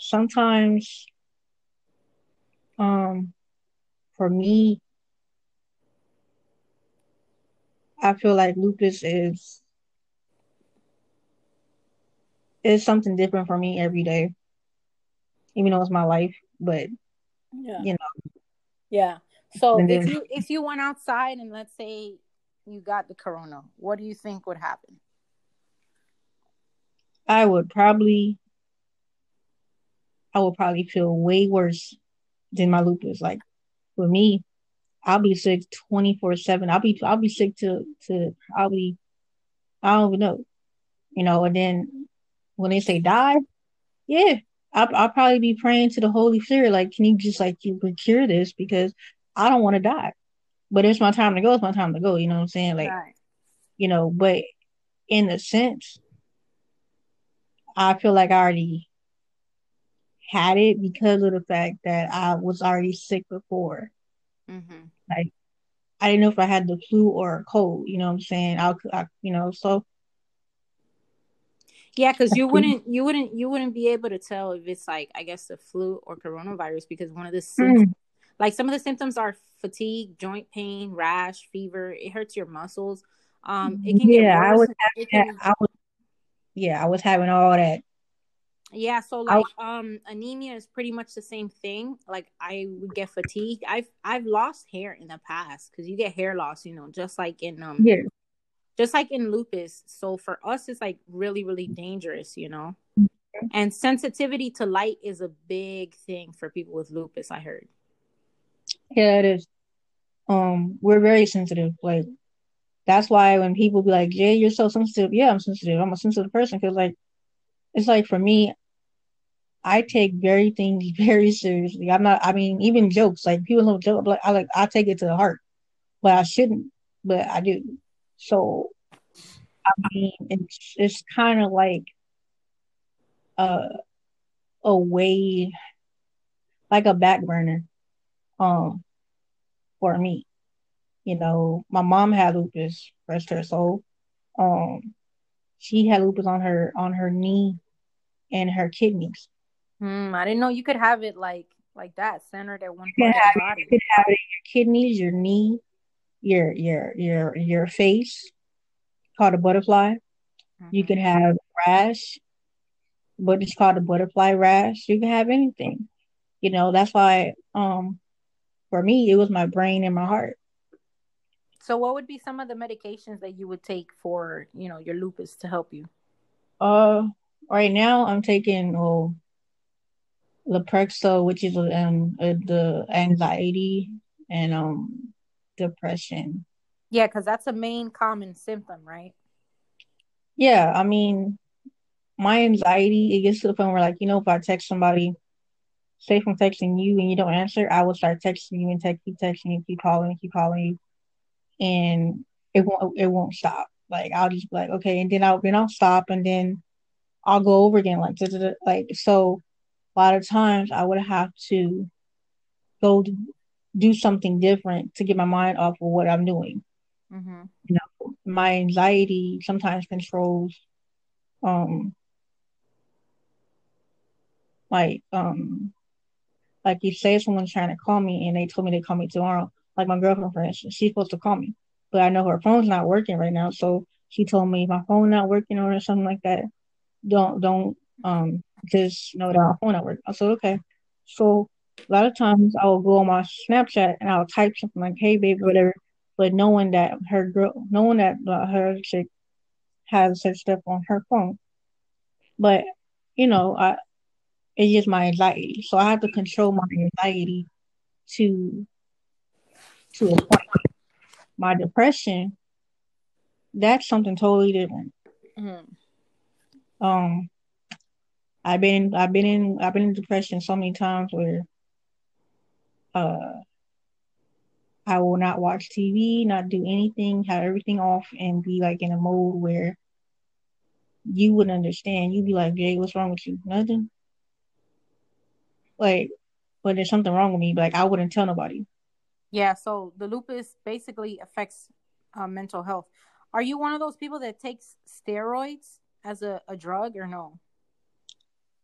sometimes, um, for me, I feel like lupus is is something different for me every day, even though it's my life. But yeah, you know, yeah. So if you if you went outside and let's say you got the corona, what do you think would happen? I would probably I would probably feel way worse than my lupus. Like for me, I'll be sick twenty four seven. I'll be I'll be sick to to I'll be I don't even know, you know. And then when they say die, yeah, I'll, I'll probably be praying to the Holy Spirit, like, can you just like you cure this because I don't want to die. But it's my time to go. It's my time to go. You know what I'm saying? Like, right. you know. But in a sense, I feel like I already had it because of the fact that I was already sick before. Mm-hmm. Like I didn't know if I had the flu or a cold. You know what I'm saying? I, I you know, so yeah, because you wouldn't, you wouldn't, you wouldn't be able to tell if it's like, I guess, the flu or coronavirus because one of the symptoms, mm. like some of the symptoms are fatigue, joint pain, rash, fever. It hurts your muscles. Um, it can yeah. I was, having, I was yeah, I was having all that. Yeah, so like um anemia is pretty much the same thing. Like I would get fatigued. I've I've lost hair in the past because you get hair loss, you know, just like in um yeah. just like in lupus. So for us it's like really, really dangerous, you know. Mm-hmm. And sensitivity to light is a big thing for people with lupus, I heard. Yeah, it is. Um, we're very sensitive. Like that's why when people be like, Jay, you're so sensitive. Yeah, I'm sensitive. I'm a sensitive person because like it's like for me, I take very things very seriously. I'm not. I mean, even jokes like people don't joke. Like I like I take it to the heart, but I shouldn't. But I do. So I mean, it's it's kind of like a a way, like a back burner, um, for me. You know, my mom had lupus, rest her soul. Um, she had lupus on her on her knee and her kidneys. Hmm, I didn't know you could have it like like that, centered at one part of. You could have it in your kidneys, your knee, your your your your face, called a butterfly. Mm-hmm. You can have rash, but it's called a butterfly rash. You can have anything. You know, that's why um for me it was my brain and my heart. So what would be some of the medications that you would take for, you know, your lupus to help you? Uh right now I'm taking oh Lexapro, which is um uh, the anxiety and um depression. Yeah, because that's a main common symptom, right? Yeah, I mean, my anxiety it gets to the point where like you know if I text somebody, say from texting you and you don't answer, I will start texting you and text keep texting you, keep calling, keep calling you, and it won't it won't stop. Like I'll just be like okay, and then I'll then I'll stop and then I'll go over again like like so a lot of times I would have to go do something different to get my mind off of what I'm doing. Mm-hmm. You know, my anxiety sometimes controls, um, like, um, like you say someone's trying to call me and they told me to call me tomorrow. Like my girlfriend, for instance, she's supposed to call me, but I know her phone's not working right now. So she told me my phone not working or something like that. Don't don't um just know that my phone not working. I said okay. So a lot of times I will go on my Snapchat and I'll type something like "Hey baby," whatever, but knowing that her girl, knowing that uh, her chick has such stuff on her phone. But you know, I it's just my anxiety, so I have to control my anxiety to to a point. My depression, that's something totally different. Mm-hmm. Um, I've been I've been in I've been in depression so many times where uh I will not watch TV, not do anything, have everything off and be like in a mode where you wouldn't understand. You'd be like, Jay, what's wrong with you? Nothing. Like, but there's something wrong with me, like I wouldn't tell nobody. Yeah, so the lupus basically affects uh, mental health. Are you one of those people that takes steroids as a, a drug or no?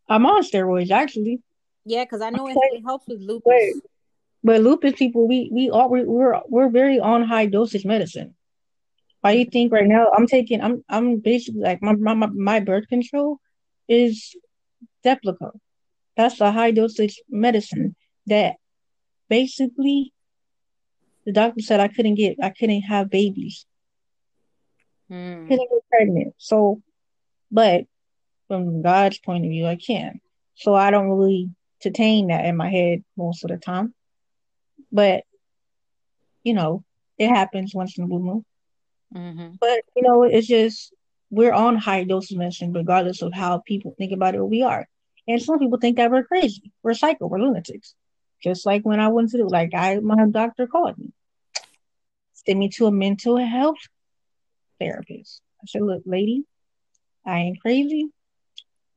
I'm on steroids actually. Yeah, because I know it, it, helps with lupus. Wait, but lupus people, we we are we're we're very on high dosage medicine. Why do you think right now I'm taking I'm I'm basically like my my my birth control is Deplico. That's a high dosage medicine that basically the doctor said I couldn't get I couldn't have babies. Hmm. Couldn't get pregnant. So but from God's point of view I can. So I don't really entertain that in my head most of the time. But you know, it happens once in a blue moon. Mm-hmm. But you know, it's just we're on high doses medicine, regardless of how people think about it. We are, and some people think that we're crazy, we're psycho, we're lunatics. Just like when I went to like I my doctor called me, sent me to a mental health therapist. I said, "Look, lady, I ain't crazy.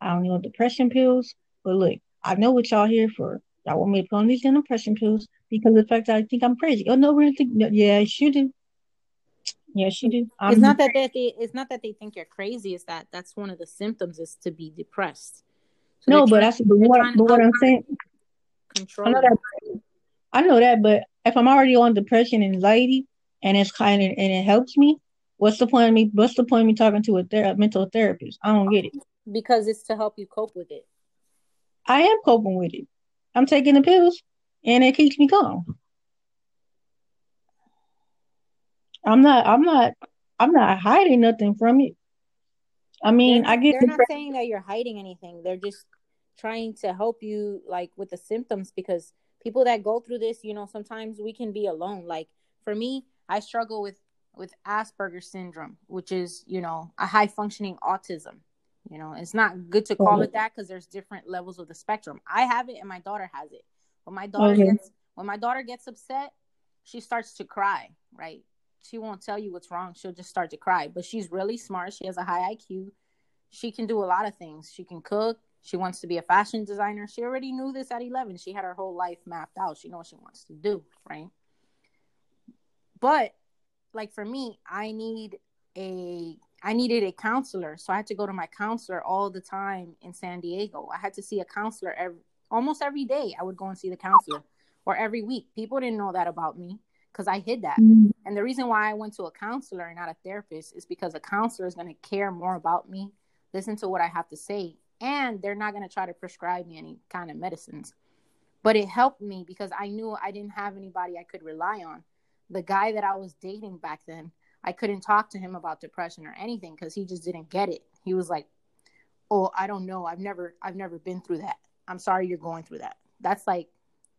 I don't need depression pills, but look, I know what y'all here for. Y'all want me to put on these depression pills because of the fact that I think I'm crazy. Oh no, we're think. Yeah, you do. Yes, you do. I'm it's not that they, they, it's not that they think you're crazy. It's that that's one of the symptoms is to be depressed. So no, but that's but what, but what I'm saying. Control. I know that. I know that, but if I'm already on depression and anxiety, and it's kind of and it helps me, what's the point of me? What's the point of me talking to a, ther- a mental therapist? I don't get it. Because it's to help you cope with it. I am coping with it. I'm taking the pills and it keeps me calm. I'm not I'm not I'm not hiding nothing from it. I mean, they're, I get they're not saying that you're hiding anything. They're just trying to help you like with the symptoms because people that go through this, you know, sometimes we can be alone. Like for me, I struggle with with Asperger's syndrome, which is, you know, a high functioning autism. You know, it's not good to call it that because there's different levels of the spectrum. I have it and my daughter has it. When my daughter okay. gets when my daughter gets upset, she starts to cry, right? She won't tell you what's wrong. She'll just start to cry. But she's really smart. She has a high IQ. She can do a lot of things. She can cook. She wants to be a fashion designer. She already knew this at 11. She had her whole life mapped out. She knows what she wants to do, right? But like for me, I need a I needed a counselor, so I had to go to my counselor all the time in San Diego. I had to see a counselor every almost every day. I would go and see the counselor, or every week. People didn't know that about me because I hid that. Mm-hmm. And the reason why I went to a counselor and not a therapist is because a counselor is going to care more about me, listen to what I have to say, and they're not going to try to prescribe me any kind of medicines. But it helped me because I knew I didn't have anybody I could rely on. The guy that I was dating back then, I couldn't talk to him about depression or anything because he just didn't get it. He was like, "Oh, I don't know. I've never I've never been through that. I'm sorry you're going through that." That's like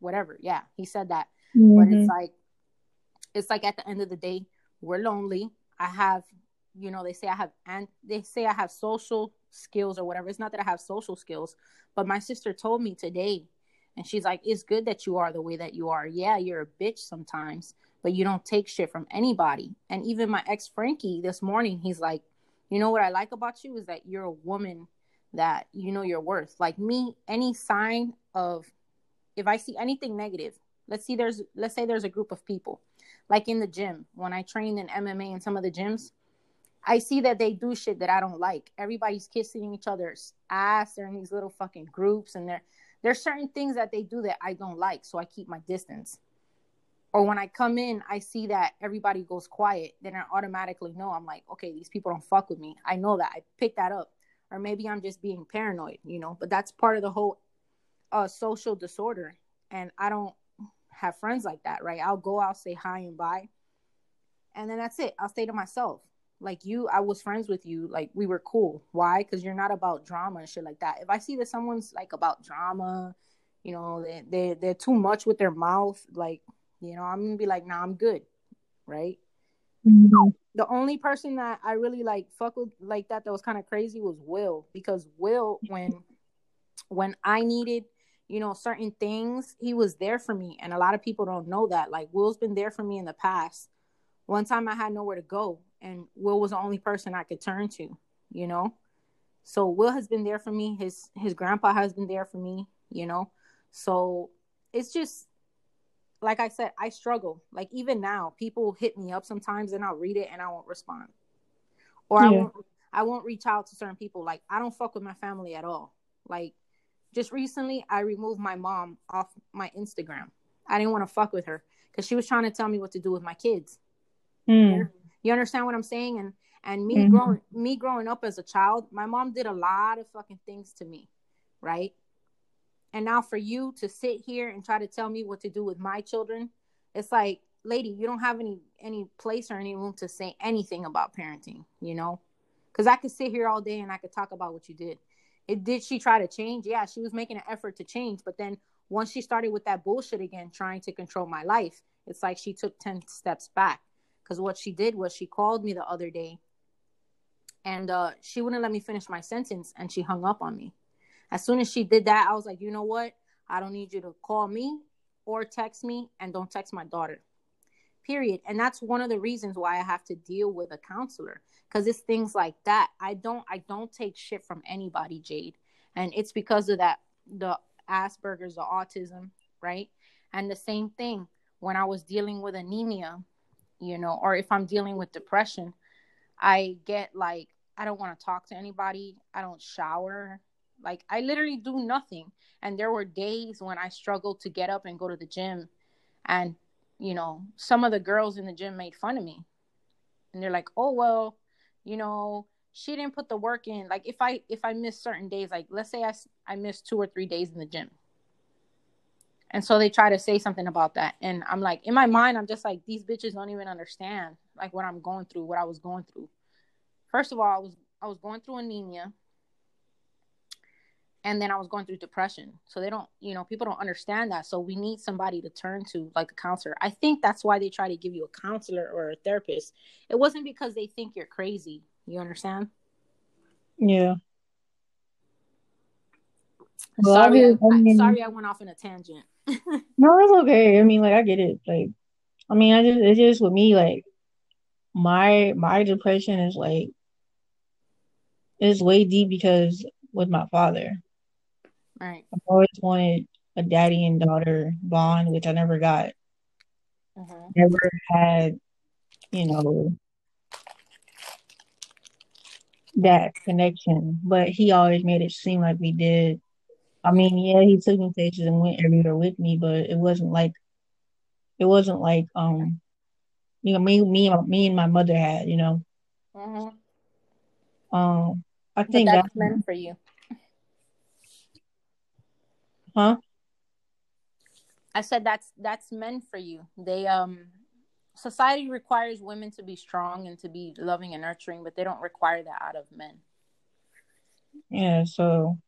whatever. Yeah, he said that. Mm-hmm. But it's like it's like at the end of the day, we're lonely. I have, you know, they say I have and they say I have social skills or whatever. It's not that I have social skills, but my sister told me today and she's like, "It's good that you are the way that you are. Yeah, you're a bitch sometimes, but you don't take shit from anybody. And even my ex Frankie this morning, he's like, you know what I like about you is that you're a woman that you know your worth. Like me, any sign of if I see anything negative, let's see there's let's say there's a group of people, like in the gym, when I trained in MMA in some of the gyms, I see that they do shit that I don't like. Everybody's kissing each other's ass. They're in these little fucking groups and they're there's certain things that they do that I don't like, so I keep my distance or when I come in, I see that everybody goes quiet, then I automatically know I'm like, okay, these people don't fuck with me. I know that. I pick that up. Or maybe I'm just being paranoid, you know, but that's part of the whole uh, social disorder. And I don't have friends like that, right? I'll go out, say hi and bye. And then that's it. I'll stay to myself. Like you, I was friends with you. Like we were cool. Why? Because you're not about drama and shit like that. If I see that someone's like about drama, you know, they, they, they're too much with their mouth, like you know, I'm gonna be like, nah, I'm good, right? Mm-hmm. The only person that I really like fuck with like that that was kind of crazy was Will because Will when when I needed you know certain things he was there for me and a lot of people don't know that like Will's been there for me in the past. One time I had nowhere to go and Will was the only person I could turn to, you know. So Will has been there for me. His his grandpa has been there for me, you know. So it's just like I said, I struggle. Like even now, people hit me up sometimes and I'll read it and I won't respond. Or yeah. I won't I won't reach out to certain people. Like I don't fuck with my family at all. Like just recently I removed my mom off my Instagram. I didn't want to fuck with her because she was trying to tell me what to do with my kids. Mm. You understand what I'm saying? And and me mm-hmm. growing me growing up as a child, my mom did a lot of fucking things to me, right? And now for you to sit here and try to tell me what to do with my children, it's like, lady, you don't have any any place or any room to say anything about parenting, you know? Cuz I could sit here all day and I could talk about what you did. It did she try to change? Yeah, she was making an effort to change, but then once she started with that bullshit again trying to control my life, it's like she took 10 steps back. Cuz what she did was she called me the other day and uh, she wouldn't let me finish my sentence and she hung up on me as soon as she did that, I was like, you know what? I don't need you to call me or text me and don't text my daughter. Period. And that's one of the reasons why I have to deal with a counselor because it's things like that. I don't I don't take shit from anybody, Jade. And it's because of that the Asperger's, the autism, right? And the same thing when I was dealing with anemia, you know, or if I'm dealing with depression, I get like I don't want to talk to anybody. I don't shower. Like I literally do nothing. And there were days when I struggled to get up and go to the gym. And, you know, some of the girls in the gym made fun of me. And they're like, oh, well, you know, she didn't put the work in. Like if I, if I miss certain days, like let's say I, I missed two or three days in the gym. And so they try to say something about that. And I'm like, in my mind, I'm just like, these bitches don't even understand like what I'm going through, what I was going through. First of all, I was I was going through anemia and then I was going through depression. So they don't, you know, people don't understand that. So we need somebody to turn to, like a counselor. I think that's why they try to give you a counselor or a therapist. It wasn't because they think you're crazy. You understand? Yeah. Well, sorry, I, I, mean, sorry, I went off in a tangent. no, it's okay. I mean, like I get it. Like, I mean, I just it's just with me. Like, my my depression is like is way deep because with my father. Right. I've always wanted a daddy and daughter bond, which I never got. Mm-hmm. Never had, you know, that connection. But he always made it seem like we did. I mean, yeah, he took me places and went everywhere with me, but it wasn't like it wasn't like um you know me me me and my mother had, you know. Mm-hmm. Um I think but that's, that's meant for you. Huh? I said that's that's meant for you. They um society requires women to be strong and to be loving and nurturing, but they don't require that out of men. Yeah, so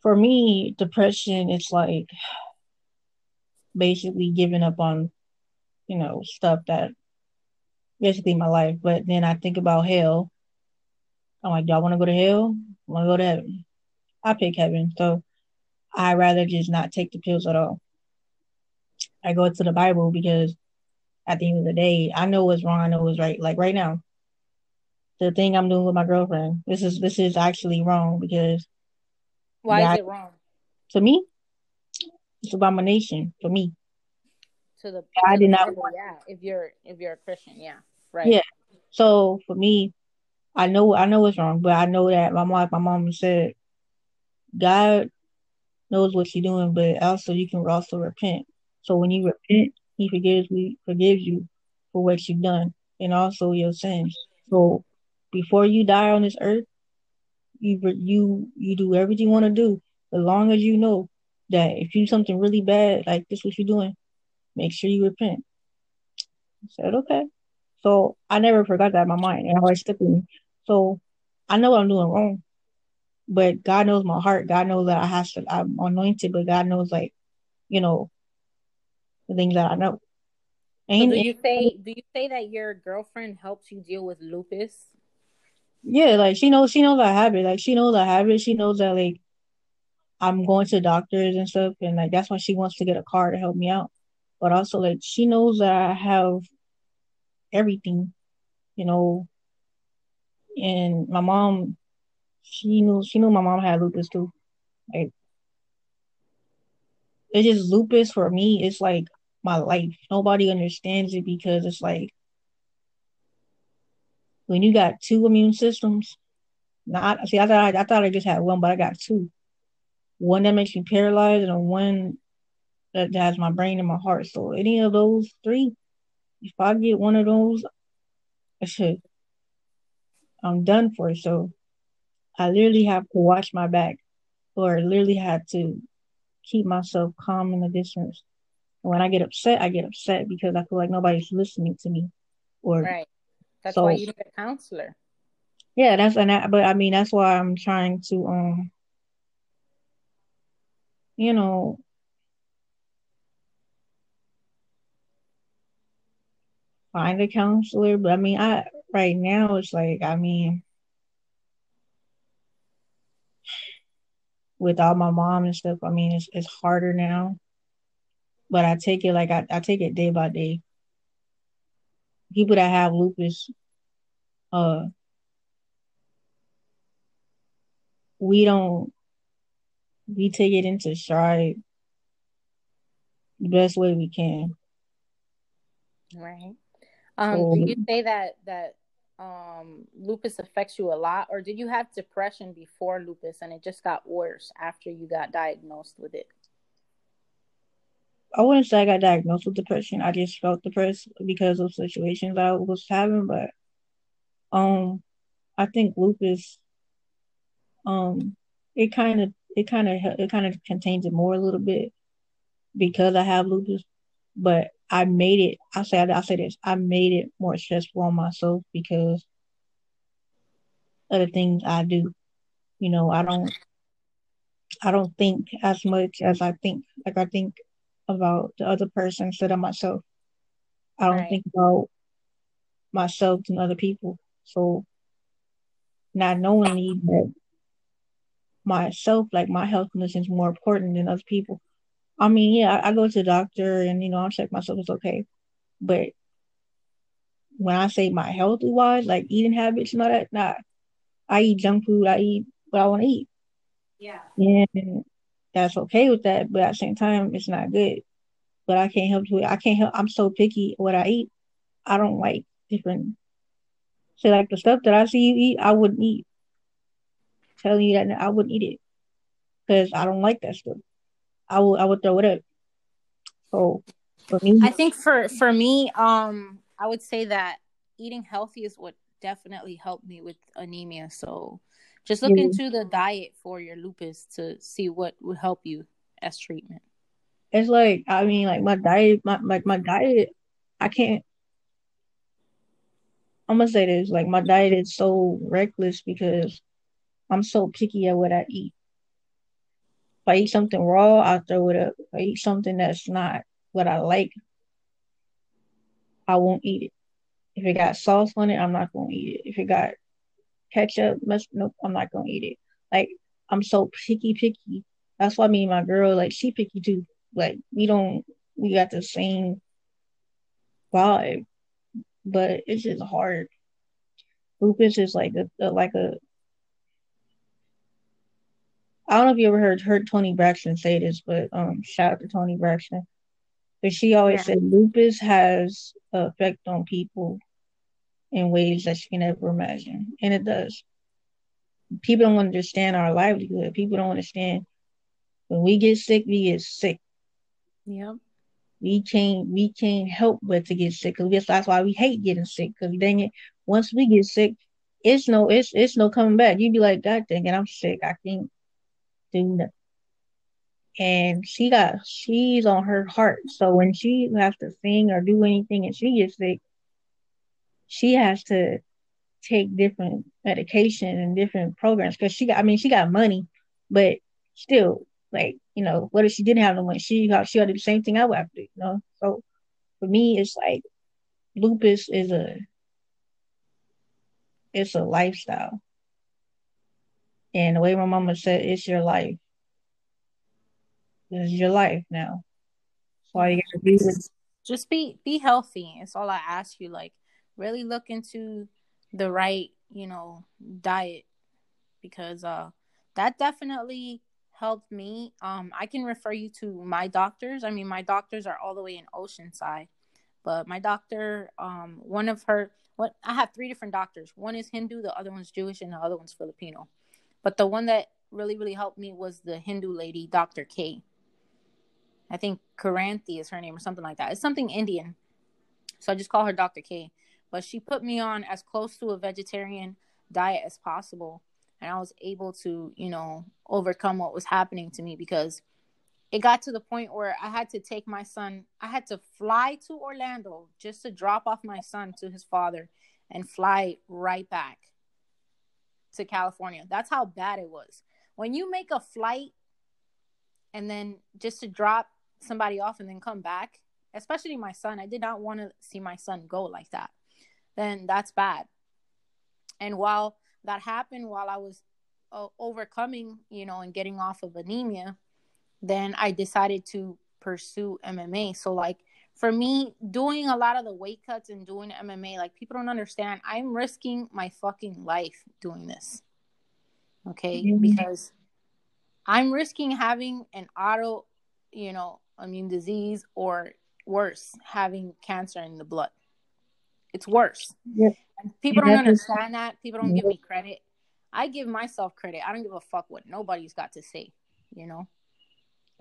for me, depression it's like basically giving up on, you know, stuff that basically my life. But then I think about hell. I'm like, y'all want to go to hell? I Want to go to heaven? I pick heaven. So I rather just not take the pills at all. I go to the Bible because at the end of the day, I know what's wrong, I know what's right. Like right now, the thing I'm doing with my girlfriend, this is this is actually wrong because why is it wrong? To me, it's abomination for me. To the I did not want. yeah. If you're if you're a Christian, yeah. Right. Yeah. So for me, I know I know what's wrong, but I know that my mom my mom said God knows what you're doing, but also you can also repent. So when you repent, He forgives we forgives you for what you've done and also your sins. So before you die on this earth, you you you do everything you want to do, as long as you know that if you do something really bad, like this, what you're doing, make sure you repent. I said okay. So I never forgot that in my mind, and always stuck with me. So I know what I'm doing wrong but God knows my heart. God knows that I have to, I'm anointed, but God knows like, you know, the things that I know. So do you say do you say that your girlfriend helps you deal with lupus? Yeah, like she knows she knows I have it. Like she knows I have it. She knows that like I'm going to doctors and stuff, and like that's why she wants to get a car to help me out. But also like she knows that I have everything, you know. And my mom she knew she knew my mom had lupus too. Like it's just lupus for me. It's like my life. Nobody understands it because it's like when you got two immune systems. Not see, I thought I, I thought I just had one, but I got two. One that makes me paralyzed, and one that has my brain and my heart. So any of those three, if I get one of those, I should. I'm done for. So I literally have to watch my back or literally have to keep myself calm in the distance. And when I get upset, I get upset because I feel like nobody's listening to me. Or right. That's so, why you need a counselor. Yeah, that's and but I mean that's why I'm trying to um you know find a counselor. But I mean I right now it's like I mean with all my mom and stuff, I mean, it's it's harder now. But I take it like I, I take it day by day. People that have lupus, uh, we don't we take it into stride the best way we can. Right. Um, do you say that that um, lupus affects you a lot, or did you have depression before lupus and it just got worse after you got diagnosed with it? I wouldn't say I got diagnosed with depression. I just felt depressed because of situations I was having, but um, I think lupus, um, it kind of it kind of it kind of contains it more a little bit because I have lupus, but I made it. I say I say this. I made it more stressful on myself because of the things I do. you know, I don't I don't think as much as I think like I think about the other person instead of myself. I don't right. think about myself and other people. So not knowingly that myself, like my health condition is more important than other people. I mean, yeah, I, I go to the doctor and you know, I check myself it's okay. But when I say my healthy wise, like eating habits and all that, nah. I eat junk food, I eat what I want to eat. Yeah. And that's okay with that, but at the same time it's not good. But I can't help it. I can't help I'm so picky what I eat. I don't like different so like the stuff that I see you eat, I wouldn't eat. Telling you that I wouldn't eat it because I don't like that stuff. I would I would throw it up. So for me, I think for for me, um, I would say that eating healthy is what definitely helped me with anemia. So just look yeah. into the diet for your lupus to see what would help you as treatment. It's like I mean, like my diet, my like my diet, I can't I'm gonna say this, like my diet is so reckless because I'm so picky at what I eat. If I eat something raw, I throw it up. If I eat something that's not what I like, I won't eat it. If it got sauce on it, I'm not gonna eat it. If it got ketchup, nope, I'm not gonna eat it. Like I'm so picky, picky. That's why me and my girl, like she picky too. Like we don't, we got the same vibe but it's just hard. Lupus is like a, a like a I don't know if you ever heard heard Toni Braxton say this, but um, shout out to Toni Braxton. But she always yeah. said lupus has an effect on people in ways that you can never imagine, and it does. People don't understand our livelihood. People don't understand when we get sick, we get sick. Yep we can't we can't help but to get sick. Cause that's why we hate getting sick. Cause dang it, once we get sick, it's no it's it's no coming back. You'd be like, God dang it, I'm sick. I can't nothing. And she got she's on her heart. So when she has to sing or do anything and she gets sick, she has to take different medication and different programs because she got I mean she got money, but still like, you know, what if she didn't have the money? She got she got to do the same thing I would have to do, you know. So for me, it's like lupus is a it's a lifestyle. And the way my mama said, it's your life. Is your life now. So all you gotta do is just be be healthy. It's all I ask you. Like really look into the right, you know, diet because uh that definitely helped me. Um, I can refer you to my doctors. I mean, my doctors are all the way in Oceanside, but my doctor, um, one of her, what I have three different doctors. One is Hindu, the other one's Jewish, and the other one's Filipino. But the one that really, really helped me was the Hindu lady, Dr. K. I think Karanthi is her name or something like that. It's something Indian. So I just call her Dr. K. But she put me on as close to a vegetarian diet as possible and I was able to, you know, overcome what was happening to me because it got to the point where I had to take my son, I had to fly to Orlando just to drop off my son to his father and fly right back to California. That's how bad it was. When you make a flight and then just to drop somebody off and then come back, especially my son, I did not want to see my son go like that. Then that's bad. And while that happened while I was uh, overcoming, you know, and getting off of anemia, then I decided to pursue MMA. So, like, for me, doing a lot of the weight cuts and doing MMA, like, people don't understand. I'm risking my fucking life doing this. Okay. Mm-hmm. Because I'm risking having an auto, you know, immune disease or worse, having cancer in the blood. It's worse. Yeah. People don't understand that. People don't give me credit. I give myself credit. I don't give a fuck what nobody's got to say. You know.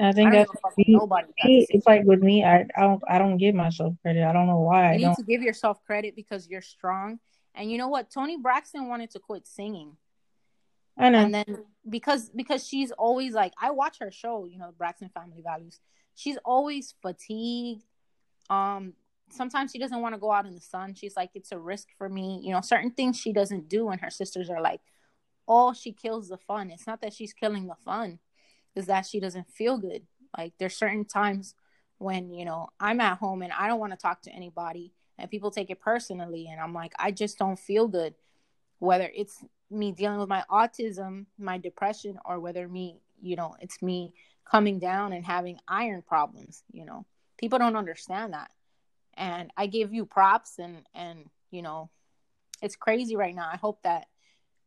I think I that's nobody. It's like with me, I, I don't I don't give myself credit. I don't know why. You I need don't. to give yourself credit because you're strong. And you know what? Toni Braxton wanted to quit singing. I know. And then because because she's always like I watch her show, you know, Braxton Family Values. She's always fatigued. Um, sometimes she doesn't want to go out in the sun. She's like, it's a risk for me. You know, certain things she doesn't do, and her sisters are like, oh, she kills the fun. It's not that she's killing the fun, is that she doesn't feel good. Like there's certain times when, you know, I'm at home and I don't want to talk to anybody and people take it personally and I'm like, I just don't feel good. Whether it's me dealing with my autism, my depression, or whether me, you know, it's me coming down and having iron problems, you know. People don't understand that. And I give you props and and you know, it's crazy right now. I hope that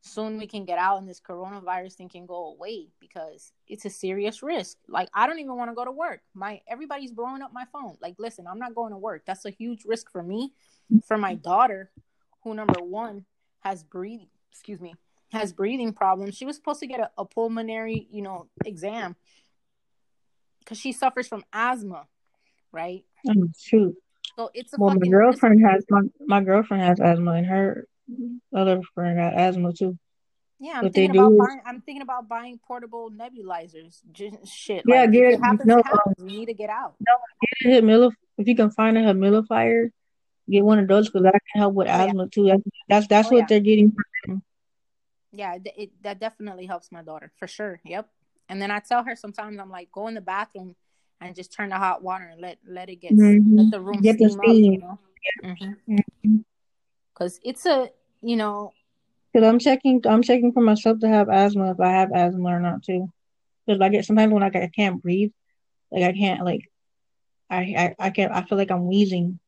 soon we can get out and this coronavirus thing can go away because it's a serious risk. Like I don't even want to go to work. My everybody's blowing up my phone. Like listen, I'm not going to work. That's a huge risk for me, for my daughter, who number 1 has breathing, excuse me, has breathing problems. She was supposed to get a, a pulmonary, you know, exam cuz she suffers from asthma, right? Oh, shoot. So it's a well, my girlfriend risk. has my, my girlfriend has asthma and her other friend got asthma too. Yeah, I'm thinking about buying. I'm thinking about buying portable nebulizers. Just shit. Yeah, like, get it. Happens, no, it happens. We need to get out. No, get a humidif- If you can find a humidifier, get one of those because that can help with oh, asthma yeah. too. That's that's, that's oh, what yeah. they're getting. Yeah, it, it, that definitely helps my daughter for sure. Yep. And then I tell her sometimes I'm like, go in the bathroom and just turn the hot water and let let it get mm-hmm. let the room get steam, the steam. Up, you know. Mm-hmm. Mm-hmm because it's a you know because i'm checking i'm checking for myself to have asthma if i have asthma or not too because i get sometimes when I, I can't breathe like i can't like i i, I can't i feel like i'm wheezing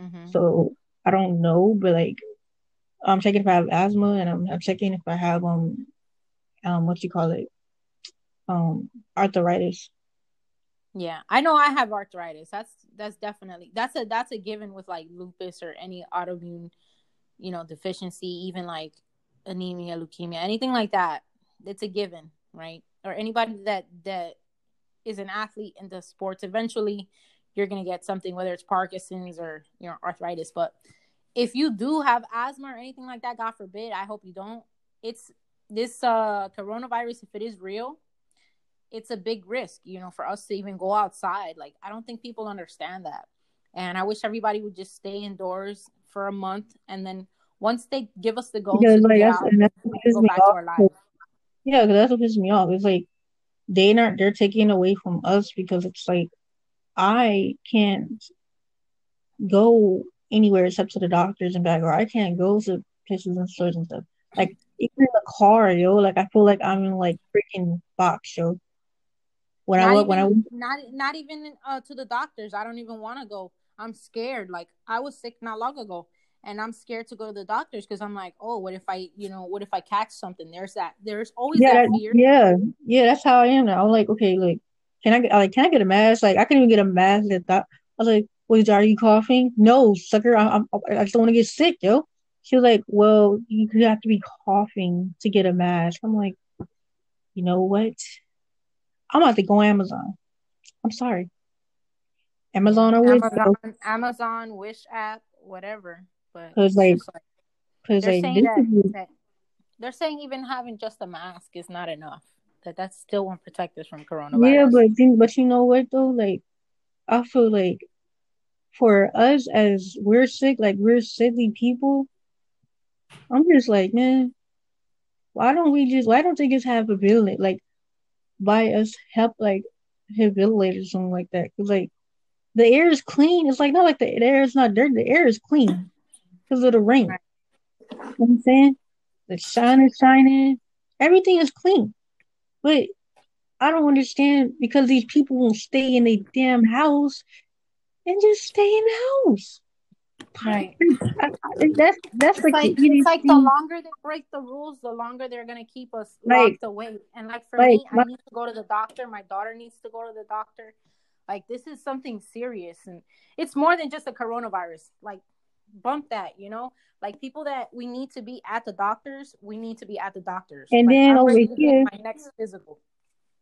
mm-hmm. so i don't know but like i'm checking if i have asthma and i'm, I'm checking if i have um um what you call it um arthritis yeah, I know I have arthritis. That's that's definitely that's a that's a given with like lupus or any autoimmune you know, deficiency, even like anemia, leukemia, anything like that, it's a given, right? Or anybody that that is an athlete in the sports, eventually you're gonna get something, whether it's Parkinson's or you know arthritis. But if you do have asthma or anything like that, God forbid, I hope you don't. It's this uh coronavirus, if it is real, it's a big risk, you know, for us to even go outside. Like I don't think people understand that. And I wish everybody would just stay indoors for a month and then once they give us the go because, like, that's, out, that's what pisses me off. Yeah, because that's what pisses me off. It's like they not they're taking away from us because it's like I can't go anywhere except to the doctors and back, or I can't go to places and stores and stuff. Like even in the car, yo, like I feel like I'm in like freaking box, yo. When not I even, when I not not even uh, to the doctors, I don't even want to go. I'm scared. Like I was sick not long ago and I'm scared to go to the doctors because I'm like, oh, what if I, you know, what if I catch something? There's that. There's always yeah, that fear. Yeah, yeah, that's how I am now. I'm like, okay, like, can I get, like, can I get a mask? Like, I couldn't even get a mask. That I was like, wait, are you coughing? No, sucker, I, I'm, I just don't want to get sick, yo. She was like, well, you have to be coughing to get a mask. I'm like, you know what? I'm about to go Amazon. I'm sorry. Amazon or Amazon, Amazon, Wish app, whatever. But because like, because they're like, saying that, that, they're saying even having just a mask is not enough. That that still won't protect us from coronavirus. Yeah, but but you know what though? Like, I feel like for us as we're sick, like we're sickly people. I'm just like, man, why don't we just? Why don't they just have a village? Like, buy us help, like, have or something like that? Because like, the air is clean. It's like not like the, the air is not dirty. The air is clean because of the rain. You know what I'm saying? The sun is shining. Everything is clean. But I don't understand because these people won't stay in their damn house and just stay in the house. Right. I, I, that's that's it's like, it's like the longer they break the rules, the longer they're gonna keep us like, locked away. And like for like, me, I need to go to the doctor. My daughter needs to go to the doctor. Like this is something serious, and it's more than just a coronavirus. Like bump that, you know? Like people that we need to be at the doctors, we need to be at the doctors. And like, then over here, my next physical.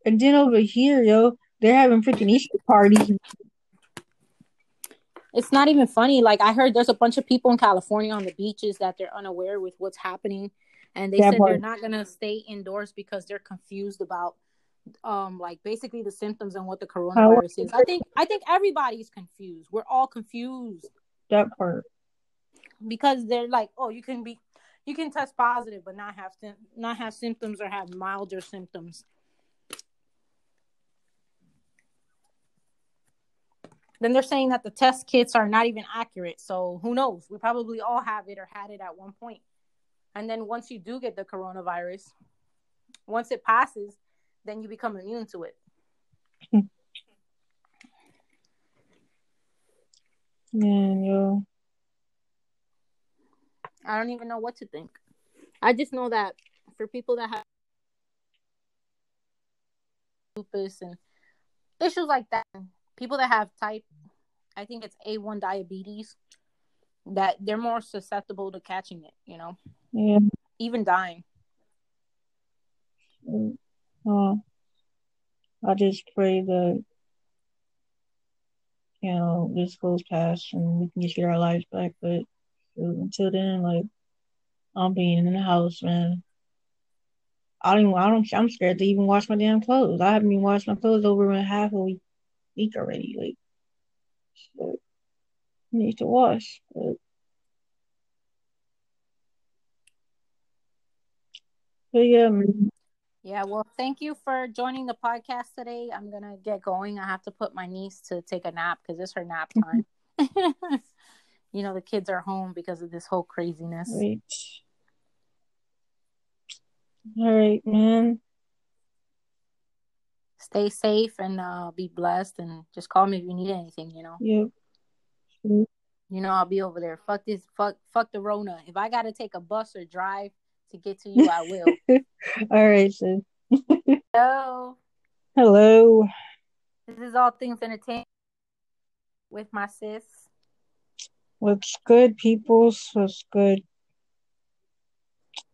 And then over here, yo, they're having freaking Easter parties. It's not even funny. Like I heard there's a bunch of people in California on the beaches that they're unaware with what's happening. And they that said part. they're not gonna stay indoors because they're confused about um like basically the symptoms and what the coronavirus is. I think I think everybody's confused. We're all confused. That part because they're like, oh, you can be, you can test positive but not have to not have symptoms or have milder symptoms. Then they're saying that the test kits are not even accurate. So who knows? We probably all have it or had it at one point. And then once you do get the coronavirus, once it passes, then you become immune to it. Man, yo. I don't even know what to think. I just know that for people that have lupus and issues like that, people that have type, I think it's A1 diabetes, that they're more susceptible to catching it, you know? Yeah. Even dying. Mm. I just pray that you know this goes past and we can just get our lives back. But until then, like I'm being in the house, man. I don't. I don't. I'm scared to even wash my damn clothes. I haven't even washed my clothes over in half a week, week already. Like, so, need to wash. But, but yeah, man. Yeah, well, thank you for joining the podcast today. I'm gonna get going. I have to put my niece to take a nap because it's her nap time. you know, the kids are home because of this whole craziness. Right. All right, man. Stay safe and uh, be blessed, and just call me if you need anything. You know. Yep. You know, I'll be over there. Fuck this. Fuck. Fuck the Rona. If I gotta take a bus or drive to get to you, I will. All right, sis. Hello. Hello. This is all things entertainment with my sis. What's good, peoples? What's good?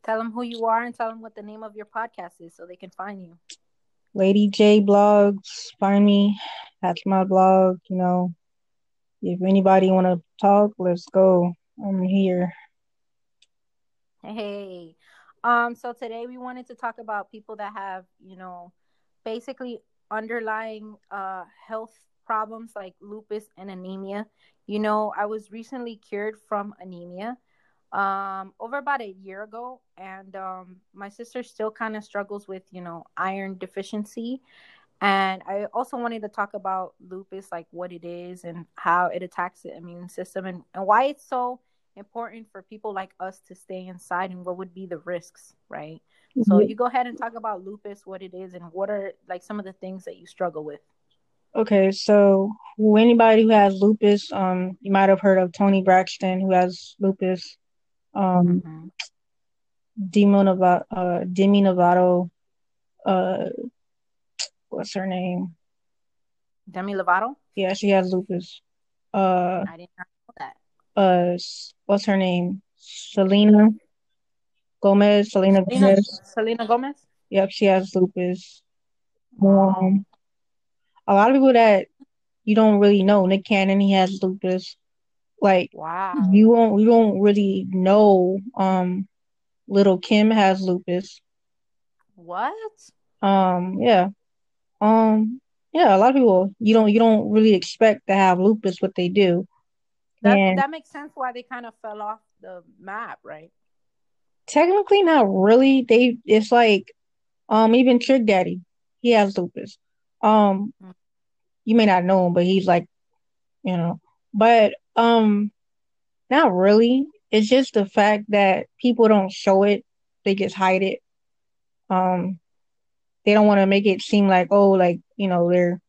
Tell them who you are and tell them what the name of your podcast is so they can find you. Lady J blogs, find me. That's my blog. You know, if anybody want to talk, let's go. I'm here. Hey, um, so today we wanted to talk about people that have, you know, basically underlying uh health problems like lupus and anemia. You know, I was recently cured from anemia um over about a year ago and um my sister still kind of struggles with you know iron deficiency and i also wanted to talk about lupus like what it is and how it attacks the immune system and, and why it's so important for people like us to stay inside and what would be the risks right mm-hmm. so you go ahead and talk about lupus what it is and what are like some of the things that you struggle with Okay, so anybody who has lupus, um, you might have heard of Toni Braxton who has lupus um, mm-hmm. Demi Novato, uh, Demi Novato, uh, what's her name? Demi Lovato. Yeah, she has lupus. Uh, I did not. Uh, what's her name? Selena Gomez. Selena, Selena Gomez. Selena Gomez. Yep, she has lupus. Um, a lot of people that you don't really know. Nick Cannon, he has lupus. Like wow, you won't you don't really know. Um, Lil' Kim has lupus. What? Um, yeah. Um, yeah. A lot of people you don't you don't really expect to have lupus, but they do. That and that makes sense why they kind of fell off the map, right? Technically, not really. They it's like, um, even Trick Daddy, he has lupus. Um, mm-hmm. you may not know him, but he's like, you know, but um, not really. It's just the fact that people don't show it; they just hide it. Um, they don't want to make it seem like, oh, like you know, they're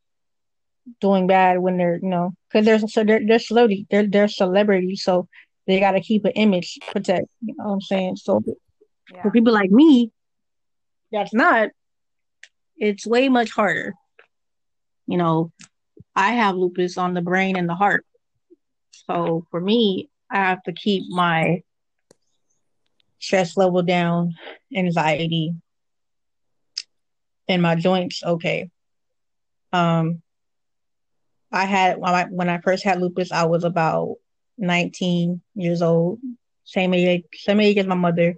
doing bad when they're, you know, because there's so they're they're celebrity, they're they're celebrities, so they got to keep an image protect. You know what I'm saying? So yeah. for people like me, that's not. It's way much harder. You know, I have lupus on the brain and the heart. So for me, I have to keep my stress level down, anxiety, and my joints okay. Um, I had when I, when I first had lupus, I was about 19 years old, same age, same age as my mother.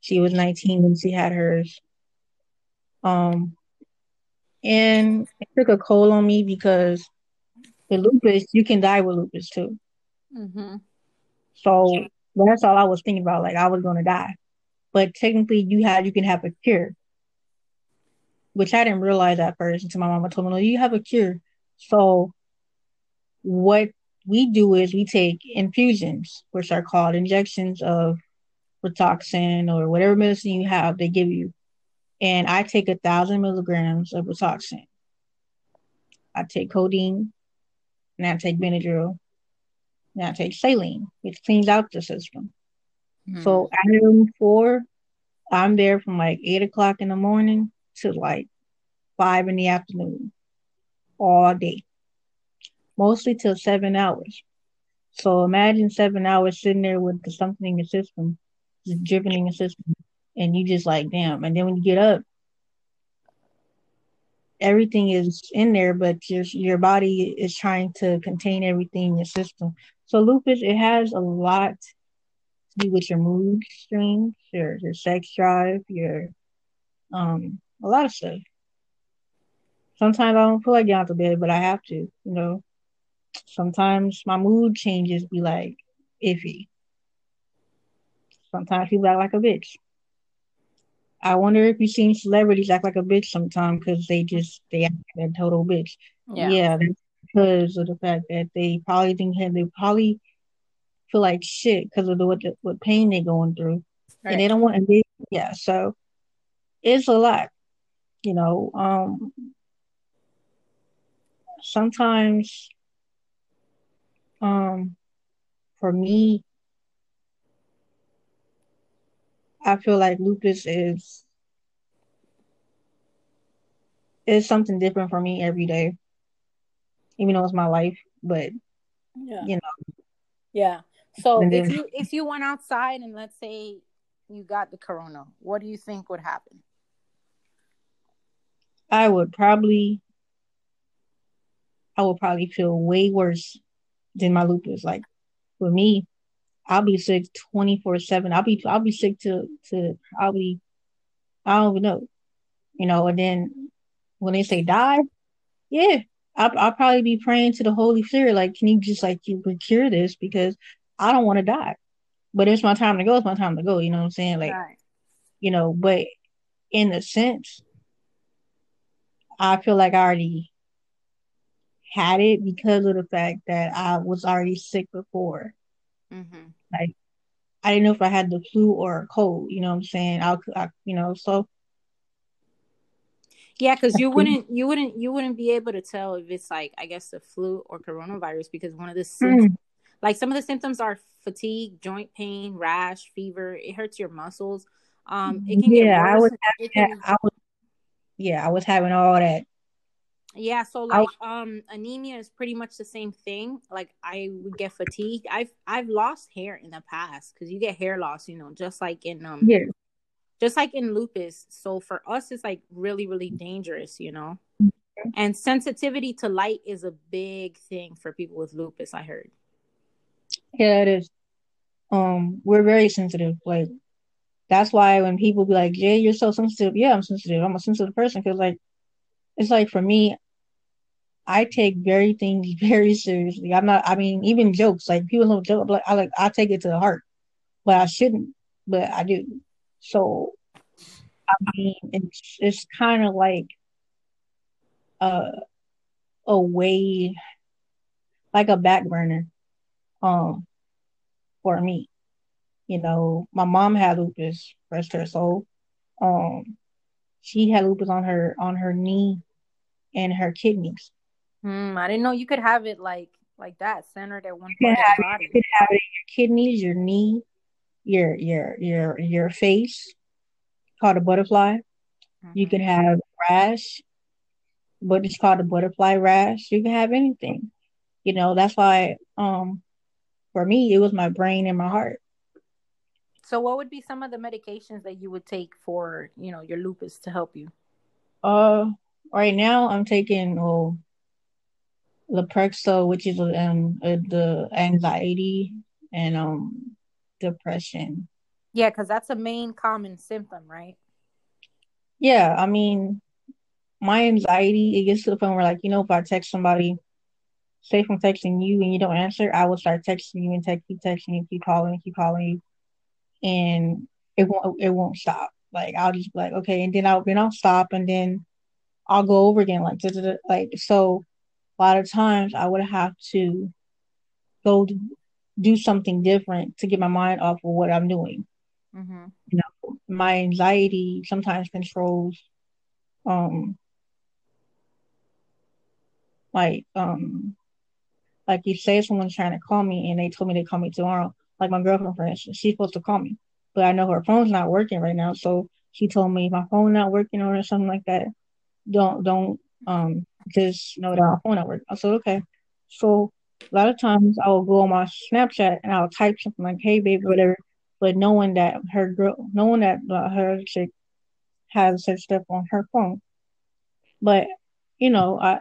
She was 19 when she had hers. Um, and it took a toll on me because the lupus, you can die with lupus too. Mm-hmm. So that's all I was thinking about. Like I was gonna die, but technically, you had you can have a cure, which I didn't realize at first until my mama told me, "No, you have a cure." So what we do is we take infusions, which are called injections of Rituxan or whatever medicine you have, they give you. And I take a thousand milligrams of Rituxan. I take codeine, and I take Benadryl, and I take saline, which cleans out the system. Mm-hmm. So at room four, I'm there from like eight o'clock in the morning to like five in the afternoon, all day, mostly till seven hours. So imagine seven hours sitting there with the something in your system, just dripping in your system, and you just like, damn. And then when you get up, everything is in there, but your your body is trying to contain everything in your system. So lupus, it has a lot to do with your mood swings, your your sex drive, your um a lot of stuff. Sometimes I don't feel like getting out of bed, but I have to, you know. Sometimes my mood changes be like iffy. Sometimes people act like a bitch. I wonder if you've seen celebrities act like a bitch sometimes because they just they act like a total bitch. Yeah, yeah because of the fact that they probably think they probably feel like shit because of the what the, what pain they're going through, right. and they don't want to be yeah. So it's a lot, you know. Um, sometimes, um, for me, I feel like lupus is is something different for me every day. Even though it's my life, but yeah. you know. Yeah. So if you if you went outside and let's say you got the corona, what do you think would happen? I would probably I would probably feel way worse than my lupus. Like for me, I'll be sick twenty four seven. I'll be I'll be sick to to I'll be I don't even know, you know. And then when they say die, yeah, I'll, I'll probably be praying to the Holy Spirit, like, can you just like you cure this because I don't want to die. But it's my time to go. It's my time to go. You know what I'm saying? Like, right. you know. But in a sense, I feel like I already had it because of the fact that I was already sick before. Mm-hmm. Like I didn't know if I had the flu or a cold. You know what I'm saying? I'll, I, you know, so yeah, because you wouldn't, you wouldn't, you wouldn't be able to tell if it's like, I guess, the flu or coronavirus because one of the symptoms, mm. like some of the symptoms are fatigue, joint pain, rash, fever. It hurts your muscles. Um, it can yeah, I was, having, can, I was, yeah, I was having all that yeah, so like um anemia is pretty much the same thing. Like I would get fatigued. I've I've lost hair in the past because you get hair loss, you know, just like in um yeah. just like in lupus. So for us it's like really, really dangerous, you know. Mm-hmm. And sensitivity to light is a big thing for people with lupus, I heard. Yeah, it is. Um, we're very sensitive. Like that's why when people be like, "Jay, you're so sensitive," yeah, I'm sensitive. I'm a sensitive person because like it's like for me, I take very things very seriously. I'm not. I mean, even jokes like people don't joke. Like I like I take it to the heart, but I shouldn't. But I do. So, I mean, it's it's kind of like a a way, like a back burner, um, for me. You know, my mom had lupus, rest her soul. Um, she had lupus on her on her knee and her kidneys. Mm, I didn't know you could have it like like that centered at one point. of the body. You could have it in your kidneys, your knee, your your your your face, called a butterfly. Mm-hmm. You can have rash, but it's called a butterfly rash. You can have anything. You know, that's why um for me it was my brain and my heart. So what would be some of the medications that you would take for, you know, your lupus to help you? Uh right now I'm taking oh Lexapro, which is um uh, the anxiety and um depression. Yeah, because that's a main common symptom, right? Yeah, I mean, my anxiety it gets to the point where like you know if I text somebody say from texting you and you don't answer, I will start texting you and text keep texting you, keep calling, keep calling you, and it won't it won't stop. Like I'll just be like okay, and then I'll then I'll stop and then I'll go over again like like so. A lot of times I would have to go do something different to get my mind off of what I'm doing. Mm-hmm. You know, my anxiety sometimes controls, um, like um, like you say someone's trying to call me and they told me to call me tomorrow. Like my girlfriend, for instance, she's supposed to call me, but I know her phone's not working right now, so she told me my phone not working or something like that. Don't don't um just know that my phone not working. I said okay. So a lot of times I will go on my Snapchat and I'll type something like "Hey baby," whatever, but knowing that her girl, knowing that uh, her chick has such stuff on her phone. But you know, I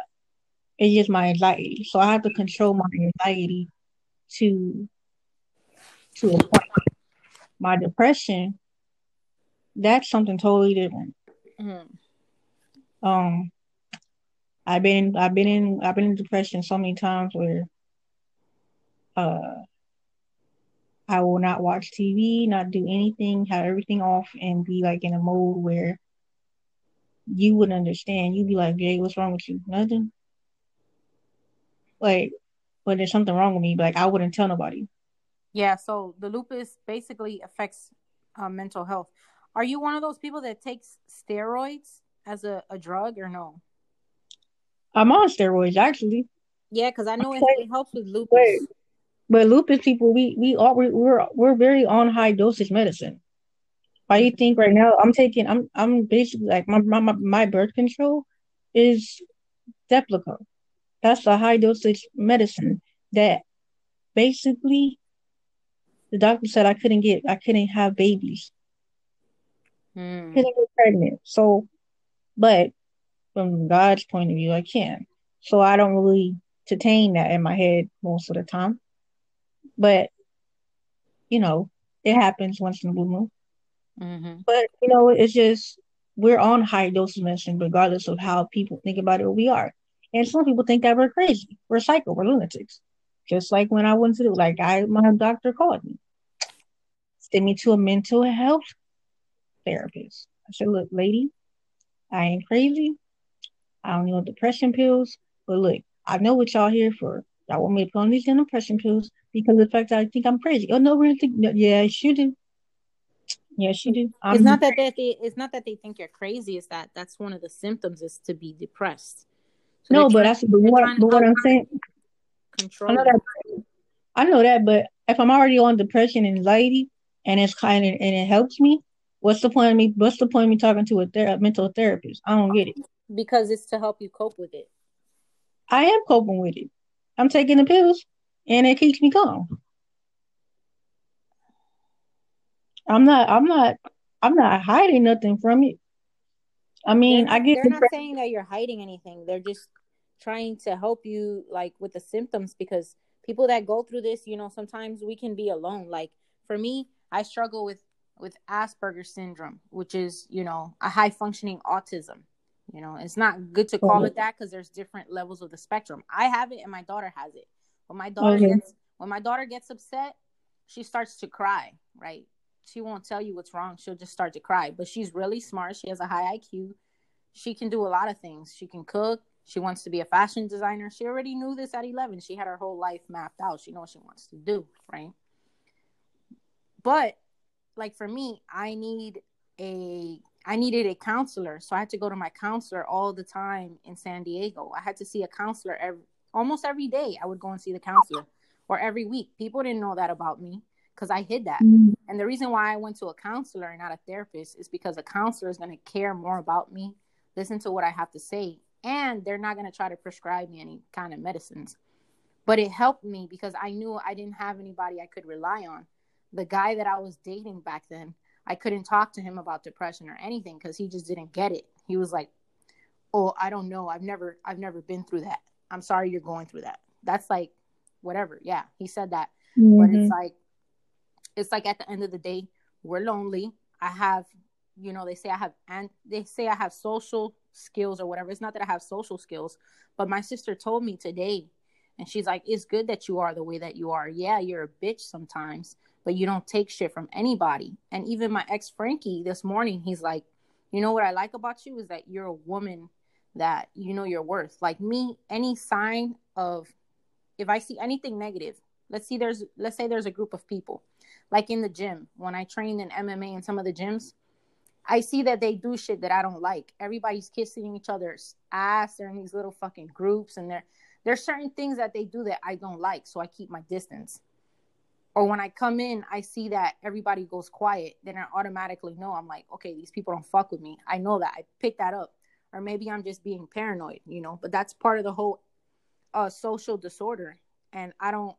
it's just my anxiety, so I have to control my anxiety to to a point. My depression, that's something totally different. Mm-hmm. Um, I've been I've been in I've been in depression so many times where uh, I will not watch TV, not do anything, have everything off, and be like in a mode where you wouldn't understand. You'd be like, Jay, what's wrong with you? Nothing. Like, but there's something wrong with me, like I wouldn't tell nobody. Yeah, so the lupus basically affects uh, mental health. Are you one of those people that takes steroids as a, a drug or no? I'm on steroids actually. Yeah, because I know it, it, helps with lupus. Wait, but lupus people, we we are we're we're very on high dosage medicine. Why you think right now I'm taking I'm I'm basically like my my my birth control is Deplico. That's a high dosage medicine that basically the doctor said I couldn't get I couldn't have babies. Hmm. Couldn't get pregnant. So but from God's point of view I can. So I don't really entertain that in my head most of the time. But you know, it happens once in a blue moon. Mm-hmm. But you know, it's just we're on high doses medicine, regardless of how people think about it. We are, and some people think that we're crazy, we're psycho, we're lunatics. Just like when I went to like I my doctor called me, sent me to a mental health therapist. I said, "Look, lady, I ain't crazy. I don't need depression pills, but look, I know what y'all here for. Y'all want me to put on these depression pills because of the fact that I think I'm crazy. Oh no, we're think no, yeah, you do. Yes, you do. I'm, it's not that they, it's not that they think you're crazy. It's that that's one of the symptoms is to be depressed. So no, but that's but what, but what I'm saying. Control. I know that. I know that, but if I'm already on depression and anxiety, and it's kind of and it helps me, what's the point of me? What's the point of me talking to a ther- mental therapist? I don't get it. Because it's to help you cope with it. I am coping with it. I'm taking the pills and it keeps me calm. I'm not I'm not I'm not hiding nothing from it. I mean, they're, I get they're not saying that you're hiding anything. They're just trying to help you like with the symptoms because people that go through this, you know, sometimes we can be alone. Like for me, I struggle with with Asperger's syndrome, which is, you know, a high functioning autism. You know, it's not good to call it oh. that because there's different levels of the spectrum. I have it and my daughter has it. When my daughter okay. gets when my daughter gets upset, she starts to cry, right? She won't tell you what's wrong. She'll just start to cry. But she's really smart. She has a high IQ. She can do a lot of things. She can cook. She wants to be a fashion designer. She already knew this at 11. She had her whole life mapped out. She knows what she wants to do, right? But like for me, I need a I needed a counselor. So I had to go to my counselor all the time in San Diego. I had to see a counselor every almost every day. I would go and see the counselor or every week. People didn't know that about me because I hid that. Mm-hmm. And the reason why I went to a counselor and not a therapist is because a counselor is going to care more about me, listen to what I have to say, and they're not going to try to prescribe me any kind of medicines. But it helped me because I knew I didn't have anybody I could rely on. The guy that I was dating back then, I couldn't talk to him about depression or anything because he just didn't get it. He was like, "Oh, I don't know. I've never I've never been through that. I'm sorry you're going through that." That's like whatever. Yeah, he said that. Mm-hmm. But it's like it's like at the end of the day, we're lonely. I have, you know, they say I have and they say I have social skills or whatever. It's not that I have social skills, but my sister told me today And she's like, It's good that you are the way that you are. Yeah, you're a bitch sometimes, but you don't take shit from anybody. And even my ex Frankie this morning, he's like, You know what I like about you is that you're a woman that you know your worth. Like me, any sign of if I see anything negative, let's see there's let's say there's a group of people, like in the gym, when I trained in MMA in some of the gyms, I see that they do shit that I don't like. Everybody's kissing each other's ass. They're in these little fucking groups, and there there's certain things that they do that I don't like, so I keep my distance. Or when I come in, I see that everybody goes quiet, then I automatically know I'm like, okay, these people don't fuck with me. I know that. I pick that up. Or maybe I'm just being paranoid, you know. But that's part of the whole uh, social disorder, and I don't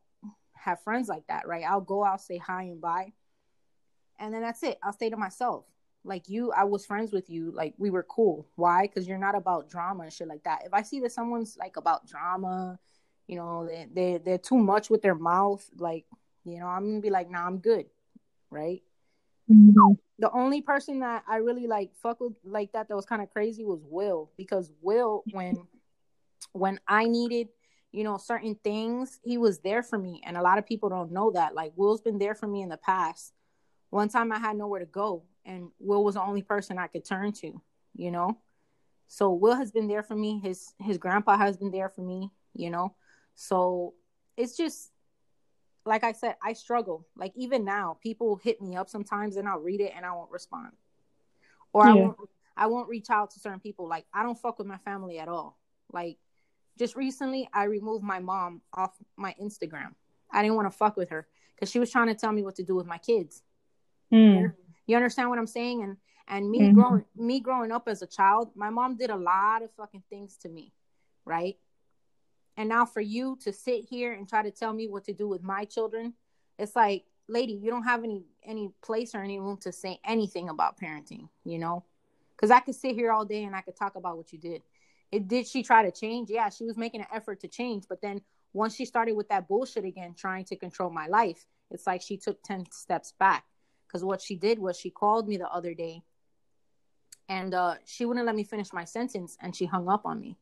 have friends like that, right? I'll go I'll say hi and bye, and then that's it. I'll stay to myself like you i was friends with you like we were cool. Why? Because you're not about drama and shit like that. If i see that someone's like about drama you know they, they they're too much with their mouth like you know i'm gonna be like nah i'm good right? Mm-hmm. the only person that i really like fuck with like that that was kind of crazy was will. Because will when when i needed you know certain things he was there for me. And a lot of people don't know that. Like will's been there for me in the past. One time i had nowhere to go and Will was the only person I could turn to, you know. So Will has been there for me. His his grandpa has been there for me, you know. So it's just like I said, I struggle. Like even now, people hit me up sometimes and I'll read it and I won't respond. Or yeah. I won't I won't reach out to certain people. Like I don't fuck with my family at all. Like just recently I removed my mom off my Instagram. I didn't want to fuck with her because she was trying to tell me what to do with my kids. Mm. You understand what I'm saying? And and me mm-hmm. growing me growing up as a child, my mom did a lot of fucking things to me, right? And now for you to sit here and try to tell me what to do with my children, it's like, lady, you don't have any any place or any room to say anything about parenting, you know? Cuz I could sit here all day and I could talk about what you did. It did she try to change? Yeah, she was making an effort to change, but then once she started with that bullshit again trying to control my life, it's like she took 10 steps back because what she did was she called me the other day and uh, she wouldn't let me finish my sentence and she hung up on me.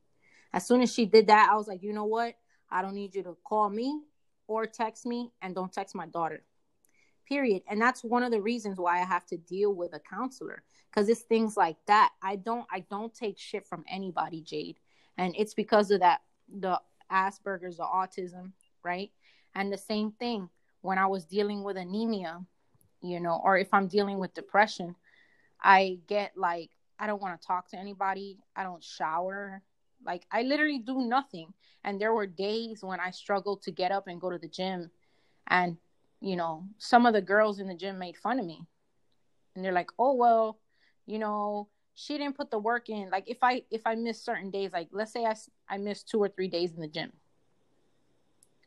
As soon as she did that, I was like, you know what? I don't need you to call me or text me and don't text my daughter. Period. And that's one of the reasons why I have to deal with a counselor because it's things like that. I don't I don't take shit from anybody, Jade. And it's because of that the Asperger's, the autism, right? And the same thing when I was dealing with anemia you know, or if I'm dealing with depression, I get like, I don't want to talk to anybody. I don't shower. Like, I literally do nothing. And there were days when I struggled to get up and go to the gym. And, you know, some of the girls in the gym made fun of me. And they're like, oh, well, you know, she didn't put the work in. Like, if I, if I miss certain days, like, let's say I, I miss two or three days in the gym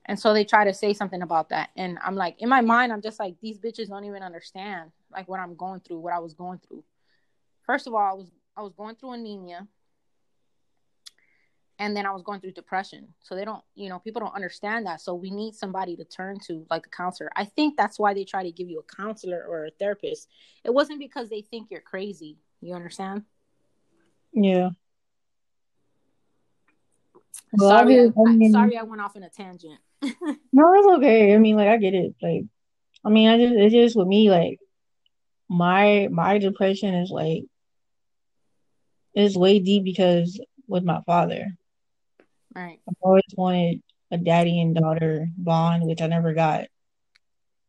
and so they try to say something about that. And I'm like, in my mind, I'm just like, these bitches don't even understand like what I'm going through, what I was going through. First of all, I was I was going through anemia. And then I was going through depression. So they don't, you know, people don't understand that. So we need somebody to turn to, like a counselor. I think that's why they try to give you a counselor or a therapist. It wasn't because they think you're crazy. You understand? Yeah. Well, sorry, I, I, mean, sorry, I went off in a tangent. no, it's okay. I mean, like I get it. Like, I mean, I just it's just with me. Like, my my depression is like it's way deep because with my father. Right. I've always wanted a daddy and daughter bond, which I never got.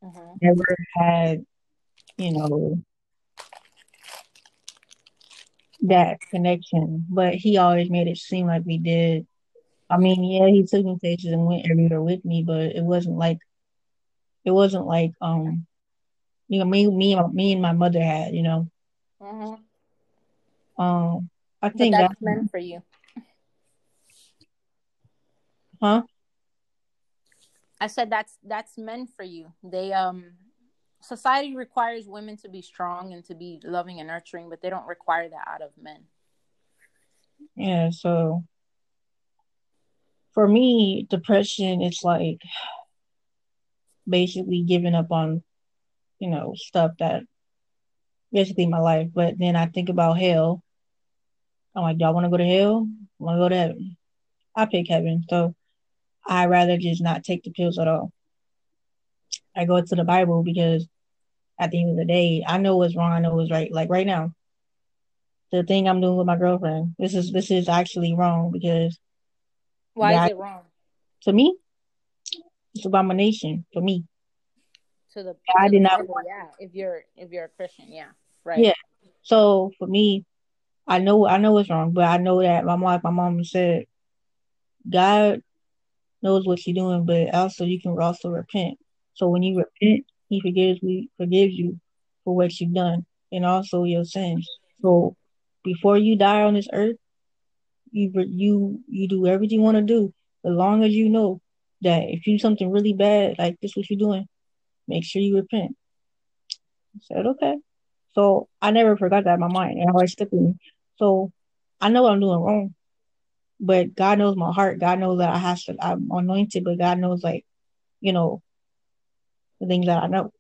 Uh-huh. Never had, you know, that connection. But he always made it seem like we did. I mean, yeah, he took me places and went everywhere with me, but it wasn't like it wasn't like um you know me me me and my mother had, you know. Mm-hmm. Um, I think that's, that's meant for you. Huh? I said that's that's meant for you. They um society requires women to be strong and to be loving and nurturing, but they don't require that out of men. Yeah, so for me, depression is like basically giving up on, you know, stuff that basically my life. But then I think about hell. I'm like, y'all want to go to hell? I want to go to heaven? I pick heaven. So I rather just not take the pills at all. I go to the Bible because at the end of the day, I know what's wrong, I know what's right. Like right now, the thing I'm doing with my girlfriend, this is this is actually wrong because why God, is it wrong? To me, it's abomination for me. To the I did not Bible, yeah. If you're if you're a Christian, yeah. Right. Yeah. So for me, I know I know it's wrong, but I know that my mom my mom said God knows what you're doing, but also you can also repent. So when you repent, He forgives we forgives you for what you've done and also your sins. So before you die on this earth, you you you do everything you want to do, as long as you know that if you do something really bad, like this, what you're doing, make sure you repent. I said okay. So I never forgot that in my mind, and I always stuck with me. So I know what I'm doing wrong, but God knows my heart. God knows that I have to. I'm anointed, but God knows like, you know, the things that I know.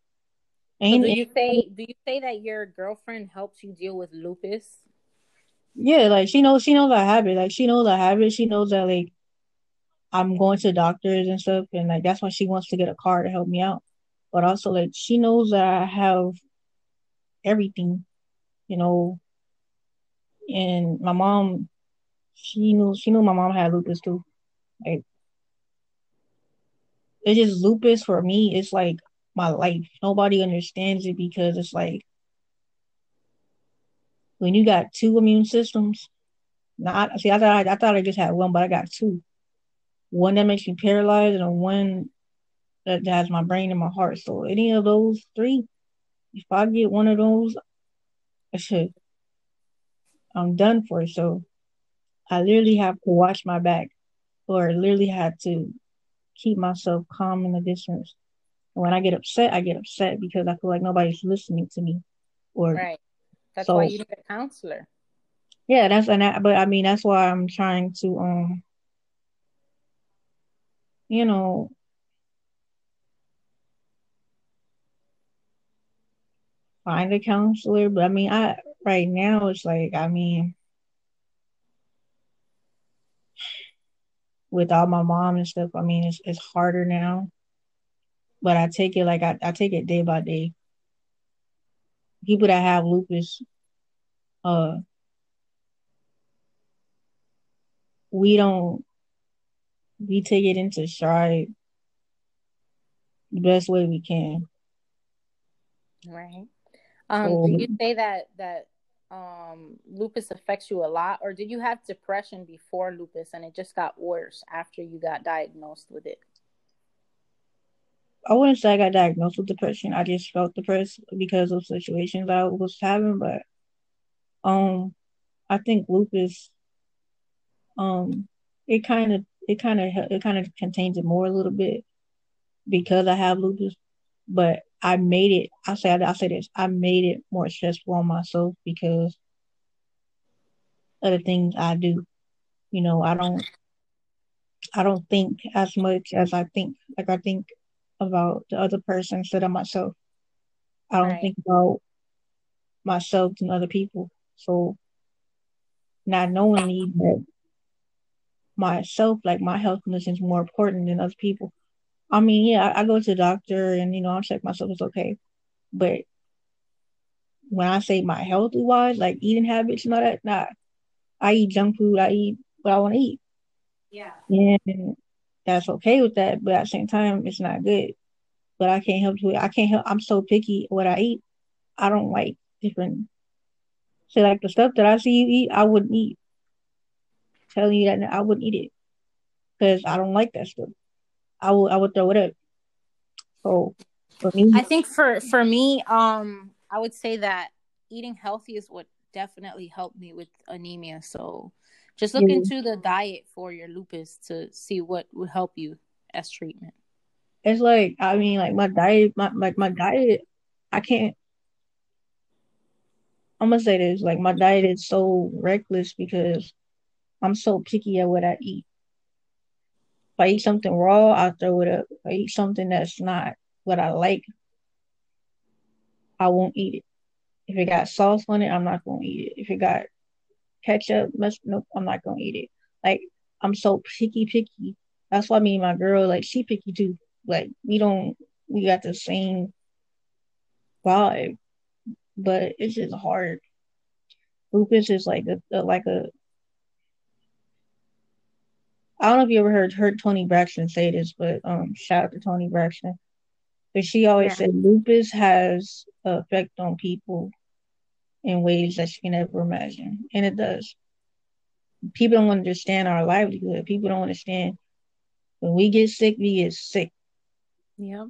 So do you say do you say that your girlfriend helps you deal with lupus? Yeah, like she knows she knows I have it. Like she knows I have it. She knows that like I'm going to doctors and stuff, and like that's why she wants to get a car to help me out. But also like she knows that I have everything, you know. And my mom, she knew she knew my mom had lupus too. Like it's just lupus for me. It's like my life. Nobody understands it because it's like when you got two immune systems. Not see, I thought I, I thought I just had one, but I got two. One that makes me paralyzed, and one that has my brain and my heart. So any of those three, if I get one of those, I should. I'm done for. So I literally have to watch my back, or literally have to keep myself calm in the distance. And when I get upset, I get upset because I feel like nobody's listening to me. Or right. That's so, why you need a counselor. Yeah, that's and that, but I mean that's why I'm trying to um you know find a counselor. But I mean I right now it's like I mean with all my mom and stuff, I mean it's it's harder now. But I take it like I, I take it day by day. People that have lupus, uh we don't we take it into stride the best way we can. Right. Um, so, do you say that that um, lupus affects you a lot, or did you have depression before lupus and it just got worse after you got diagnosed with it? I wouldn't say I got diagnosed with depression. I just felt depressed because of situations I was having, but um, I think lupus um it kind of it kind of it kind of contains it more a little bit because I have lupus, but I made it. I say I say this. I made it more stressful on myself because of the things I do. You know, I don't I don't think as much as I think. Like I think about the other person instead of myself. I don't right. think about myself and other people. So not knowingly that myself, like my health condition is more important than other people. I mean, yeah, I, I go to the doctor and you know, I'll check myself, it's okay. But when I say my healthy wise, like eating habits and all that, nah. I eat junk food, I eat what I want to eat. Yeah. And that's okay with that, but at the same time it's not good. But I can't help it. I can't help I'm so picky what I eat. I don't like different so like the stuff that I see you eat, I wouldn't eat telling you that I wouldn't eat it because I don't like that stuff. I would I would throw it up. So for me, I think for for me, um, I would say that eating healthy is what definitely helped me with anemia. So just look yeah. into the diet for your lupus to see what would help you as treatment. It's like I mean, like my diet, my like my diet, I can't. I'm gonna say this, like my diet is so reckless because I'm so picky at what I eat. If I eat something raw, I throw it up. If I eat something that's not what I like, I won't eat it. If it got sauce on it, I'm not gonna eat it. If it got ketchup, must nope, I'm not gonna eat it. Like I'm so picky, picky. That's why me and my girl, like, she picky too. Like, we don't, we got the same vibe, but it's just hard. Lupus is like a, a like a. I don't know if you ever heard heard Toni Braxton say this, but um, shout out to Toni Braxton. But she always yeah. said lupus has an effect on people in ways that you can never imagine, and it does. People don't understand our livelihood. People don't understand when we get sick, we get sick. Yeah.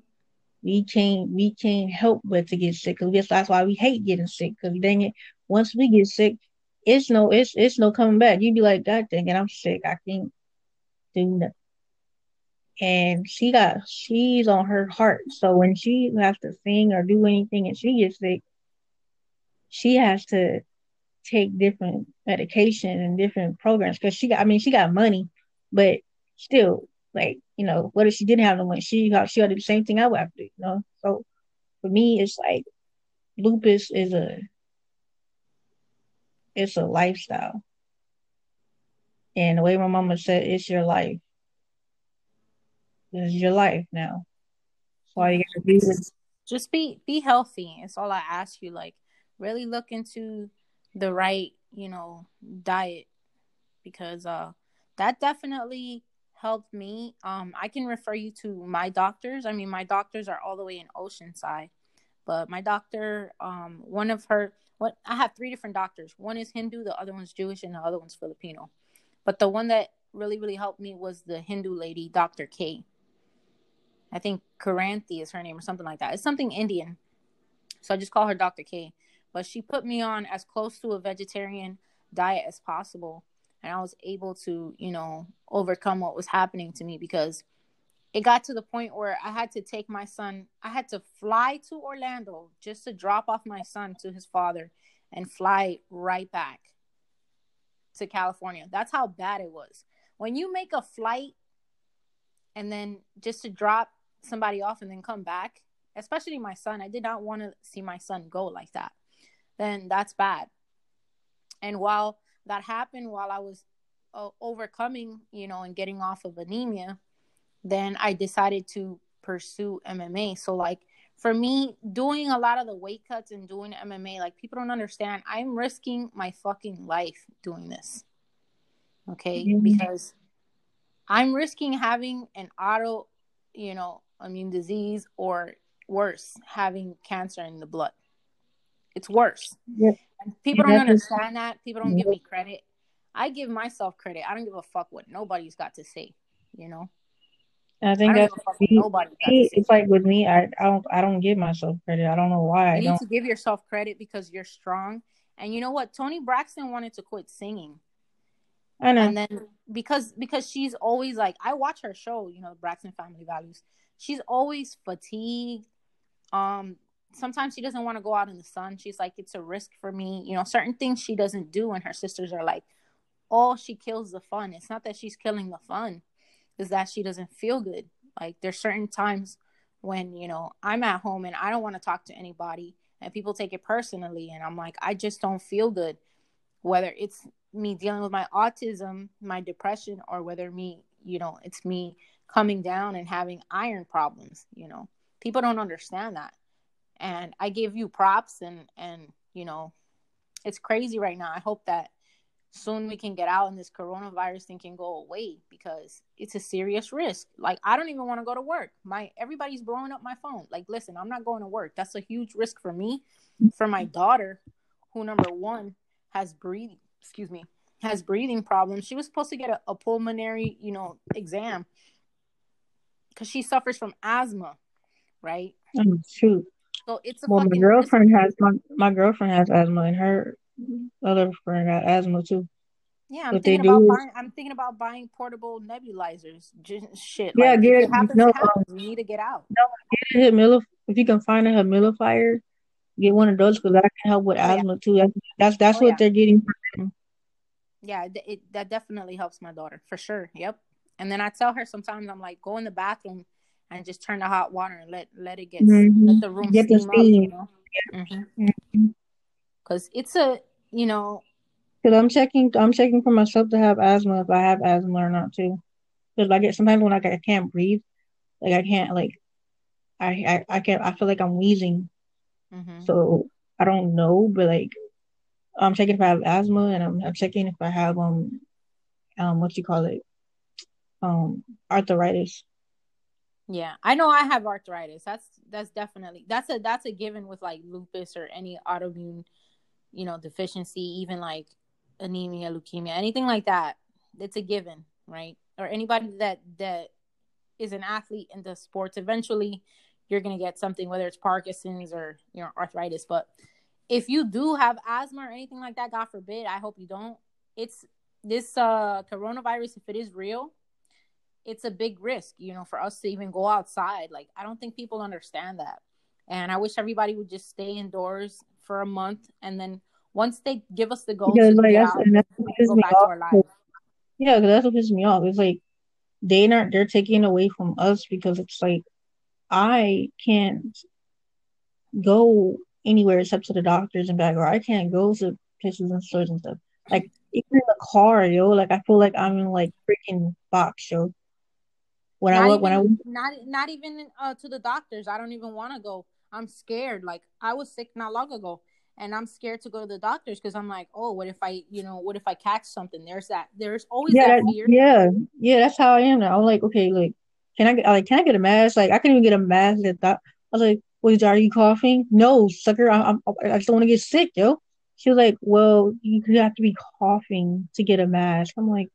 We can't we can't help but to get sick because that's why we hate getting sick. Because dang it, once we get sick, it's no it's it's no coming back. You'd be like, God dang it, I'm sick. I can't do nothing. And she got she's on her heart. So when she has to sing or do anything and she gets sick, she has to take different medication and different programs because she got I mean she got money, but still like, you know, what if she didn't have the money? She got she got to do the same thing I would have to do, you know. So for me, it's like lupus is a it's a lifestyle. And the way my mama said, it's your life. It's your life now. So all you gotta do is just be be healthy. It's all I ask you. Like really look into the right, you know, diet because uh that definitely helped me. Um, I can refer you to my doctors. I mean, my doctors are all the way in Oceanside, but my doctor, um, one of her, what I have three different doctors. One is Hindu, the other one's Jewish, and the other one's Filipino. But the one that really, really helped me was the Hindu lady, Dr. K. I think Karanthi is her name or something like that. It's something Indian. So I just call her Dr. K. But she put me on as close to a vegetarian diet as possible and I was able to, you know, overcome what was happening to me because it got to the point where I had to take my son, I had to fly to Orlando just to drop off my son to his father and fly right back to California. That's how bad it was. When you make a flight and then just to drop somebody off and then come back, especially my son, I did not want to see my son go like that. Then that's bad. And while that happened while I was uh, overcoming, you know, and getting off of anemia, then I decided to pursue MMA. So, like, for me, doing a lot of the weight cuts and doing MMA, like, people don't understand. I'm risking my fucking life doing this. Okay. Mm-hmm. Because I'm risking having an auto, you know, immune disease or worse, having cancer in the blood. It's worse. Yep. People don't understand that. People don't give me credit. I give myself credit. I don't give a fuck what nobody's got to say. You know. I think I that's nobody. It's like with me, I, I don't I don't give myself credit. I don't know why. You I need to give yourself credit because you're strong. And you know what? Toni Braxton wanted to quit singing. I know. And then because because she's always like I watch her show, you know, Braxton Family Values. She's always fatigued. Um, sometimes she doesn't want to go out in the sun. She's like, it's a risk for me. You know, certain things she doesn't do, and her sisters are like, oh, she kills the fun. It's not that she's killing the fun, is that she doesn't feel good. Like there's certain times when, you know, I'm at home and I don't want to talk to anybody and people take it personally and I'm like, I just don't feel good. Whether it's me dealing with my autism, my depression, or whether me, you know, it's me coming down and having iron problems, you know. People don't understand that and I give you props and and you know it's crazy right now. I hope that soon we can get out and this coronavirus thing can go away because it's a serious risk. Like I don't even want to go to work. My everybody's blowing up my phone. Like listen, I'm not going to work. That's a huge risk for me, for my daughter, who number one has breathing, excuse me, has breathing problems. She was supposed to get a, a pulmonary, you know, exam because she suffers from asthma, right? Oh, shoot. So it's a well, my girlfriend has my, my girlfriend has asthma, and her other friend got asthma too. Yeah, I'm thinking about buying. I'm thinking about buying portable nebulizers. Just shit. Yeah, like, get it. No, happens, um, you need to get out. No, get a humidif- If you can find a humidifier, get one of those because that can help with oh, asthma yeah. too. That's that's, that's oh, what yeah. they're getting. Yeah, it, it, that definitely helps my daughter for sure. Yep. And then I tell her sometimes I'm like, go in the bathroom and just turn the hot water and let let it get mm-hmm. let the room get steam, the steam. Up, you know. Mm-hmm. Mm-hmm. Cause it's a you know. Cause I'm checking, I'm checking for myself to have asthma if I have asthma or not too. Because I get sometimes when like I can't breathe, like I can't like I I, I can't I feel like I'm wheezing. Mm-hmm. So I don't know, but like I'm checking if I have asthma and I'm, I'm checking if I have um um what you call it um arthritis. Yeah, I know I have arthritis. That's that's definitely that's a that's a given with like lupus or any autoimmune, you know, deficiency, even like anemia, leukemia, anything like that. It's a given, right? Or anybody that that is an athlete in the sports, eventually you're gonna get something, whether it's Parkinson's or you know arthritis. But if you do have asthma or anything like that, God forbid, I hope you don't. It's this uh coronavirus, if it is real, it's a big risk, you know, for us to even go outside. Like I don't think people understand that. And I wish everybody would just stay indoors for a month and then once they give us the go Because to like out, and that's what pisses go me back to off. our lives. Yeah, because that's what pisses me off. It's like they not they're taking away from us because it's like I can't go anywhere except to the doctors and back, or I can't go to places and stores and stuff. Like even in the car, yo, like I feel like I'm in like freaking box, yo. When I Not went, when I not not even uh, to the doctors. I don't even want to go. I'm scared. Like I was sick not long ago, and I'm scared to go to the doctors because I'm like, oh, what if I, you know, what if I catch something? There's that. There's always yeah, that fear. yeah, yeah, that's how I am now. I'm like, okay, like, can I get like can I get a mask? Like I couldn't even get a mask at that. I was like, wait, are you coughing? No, sucker, I, I'm, I just don't want to get sick, yo. She was like, well, you have to be coughing to get a mask. I'm like,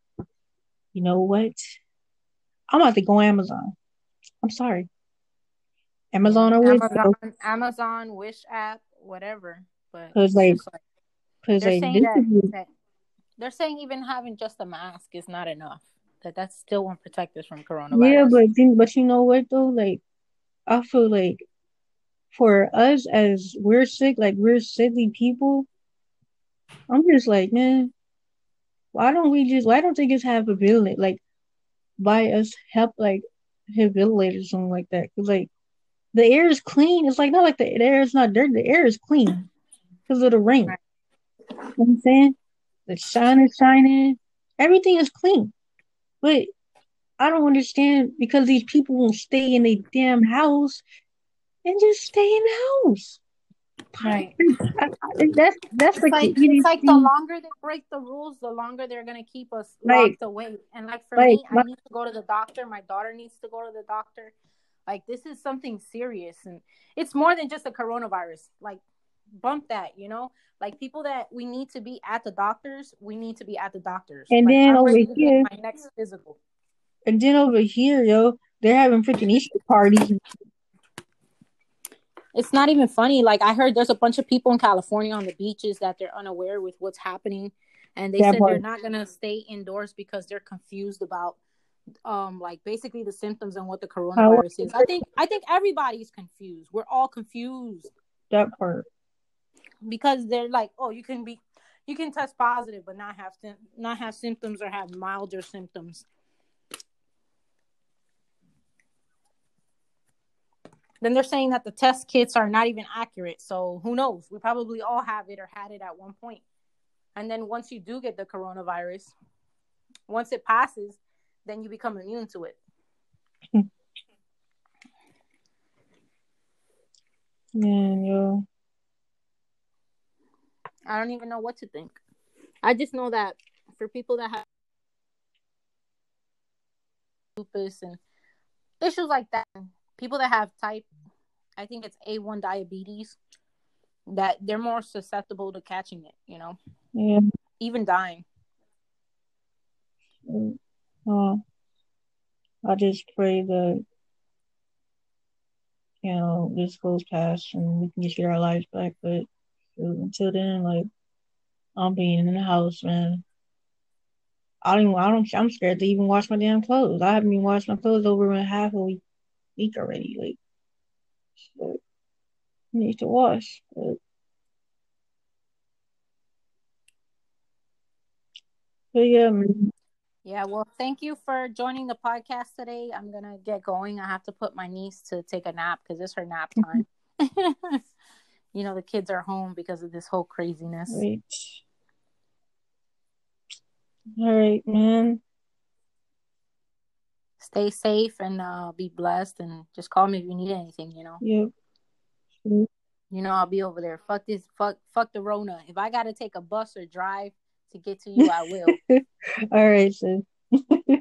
you know what? I'm about to go Amazon. I'm sorry. Amazon or Wish, Amazon, Amazon, Wish app, whatever. But because it's like, like because they're like saying that, is that they're saying even having just a mask is not enough. That that still won't protect us from coronavirus. yeah, but then, but you know what though? Like, I feel like for us as we're sick, like we're sickly people. I'm just like, man, why don't we just? Why don't they just have a building? Like, buy us help, like, have village or something like that? Because like the air is clean. It's like not like the, the air is not dirty. The air is clean because of the rain. Right. You know what I'm saying? The sun is shining. Everything is clean. But I don't understand because these people won't stay in a damn house and just stay in the house. Right. I, I, that's that's It's like, like the it's like the longer they break the rules, the longer they're gonna keep us Like- locked away. And like for like, me, I need to go to the doctor. My daughter needs to go to the doctor. Like this is something serious, and it's more than just a coronavirus. Like bump that, you know. Like people that we need to be at the doctors, we need to be at the doctors. And Like, then I'm over here- my next physical. And then over here, yo, they're having freaking Easter parties. It's not even funny. Like I heard there's a bunch of people in California on the beaches that they're unaware with what's happening, and they That said they're not gonna stay indoors because they're confused about, um, like basically the symptoms and what the coronavirus is. I think I think everybody's confused. We're all confused That part. because they're like, oh, you can be, you can test positive but not have not have symptoms or have milder symptoms. Then they're saying that the test kits are not even accurate. So who knows? We probably all have it or had it at one point. And then once you do get the coronavirus, once it passes, then you become immune to it. Man, yo. I don't even know what to think. I just know that for people that have lupus and issues like that, people that have type, I think it's A1 diabetes, that they're more susceptible to catching it, you know, Yeah. even dying. Uh, I just pray that you know this goes past and we can just get our lives back. But until then, like I'm being in the house, man. I don't. Even, I don't. I'm scared to even wash my damn clothes. I haven't even washed my clothes over in half a week, week already. Like, need to wash. But, but yeah, man. Yeah, well, thank you for joining the podcast today. I'm going to get going. I have to put my niece to take a nap because it's her nap time. you know, the kids are home because of this whole craziness. Wait. All right, man. Stay safe and uh, be blessed. And just call me if you need anything. You know. Yep. You know, I'll be over there. Fuck this. Fuck. Fuck the Rona. If I gotta take a bus or drive to get to you, I will. All right, sis.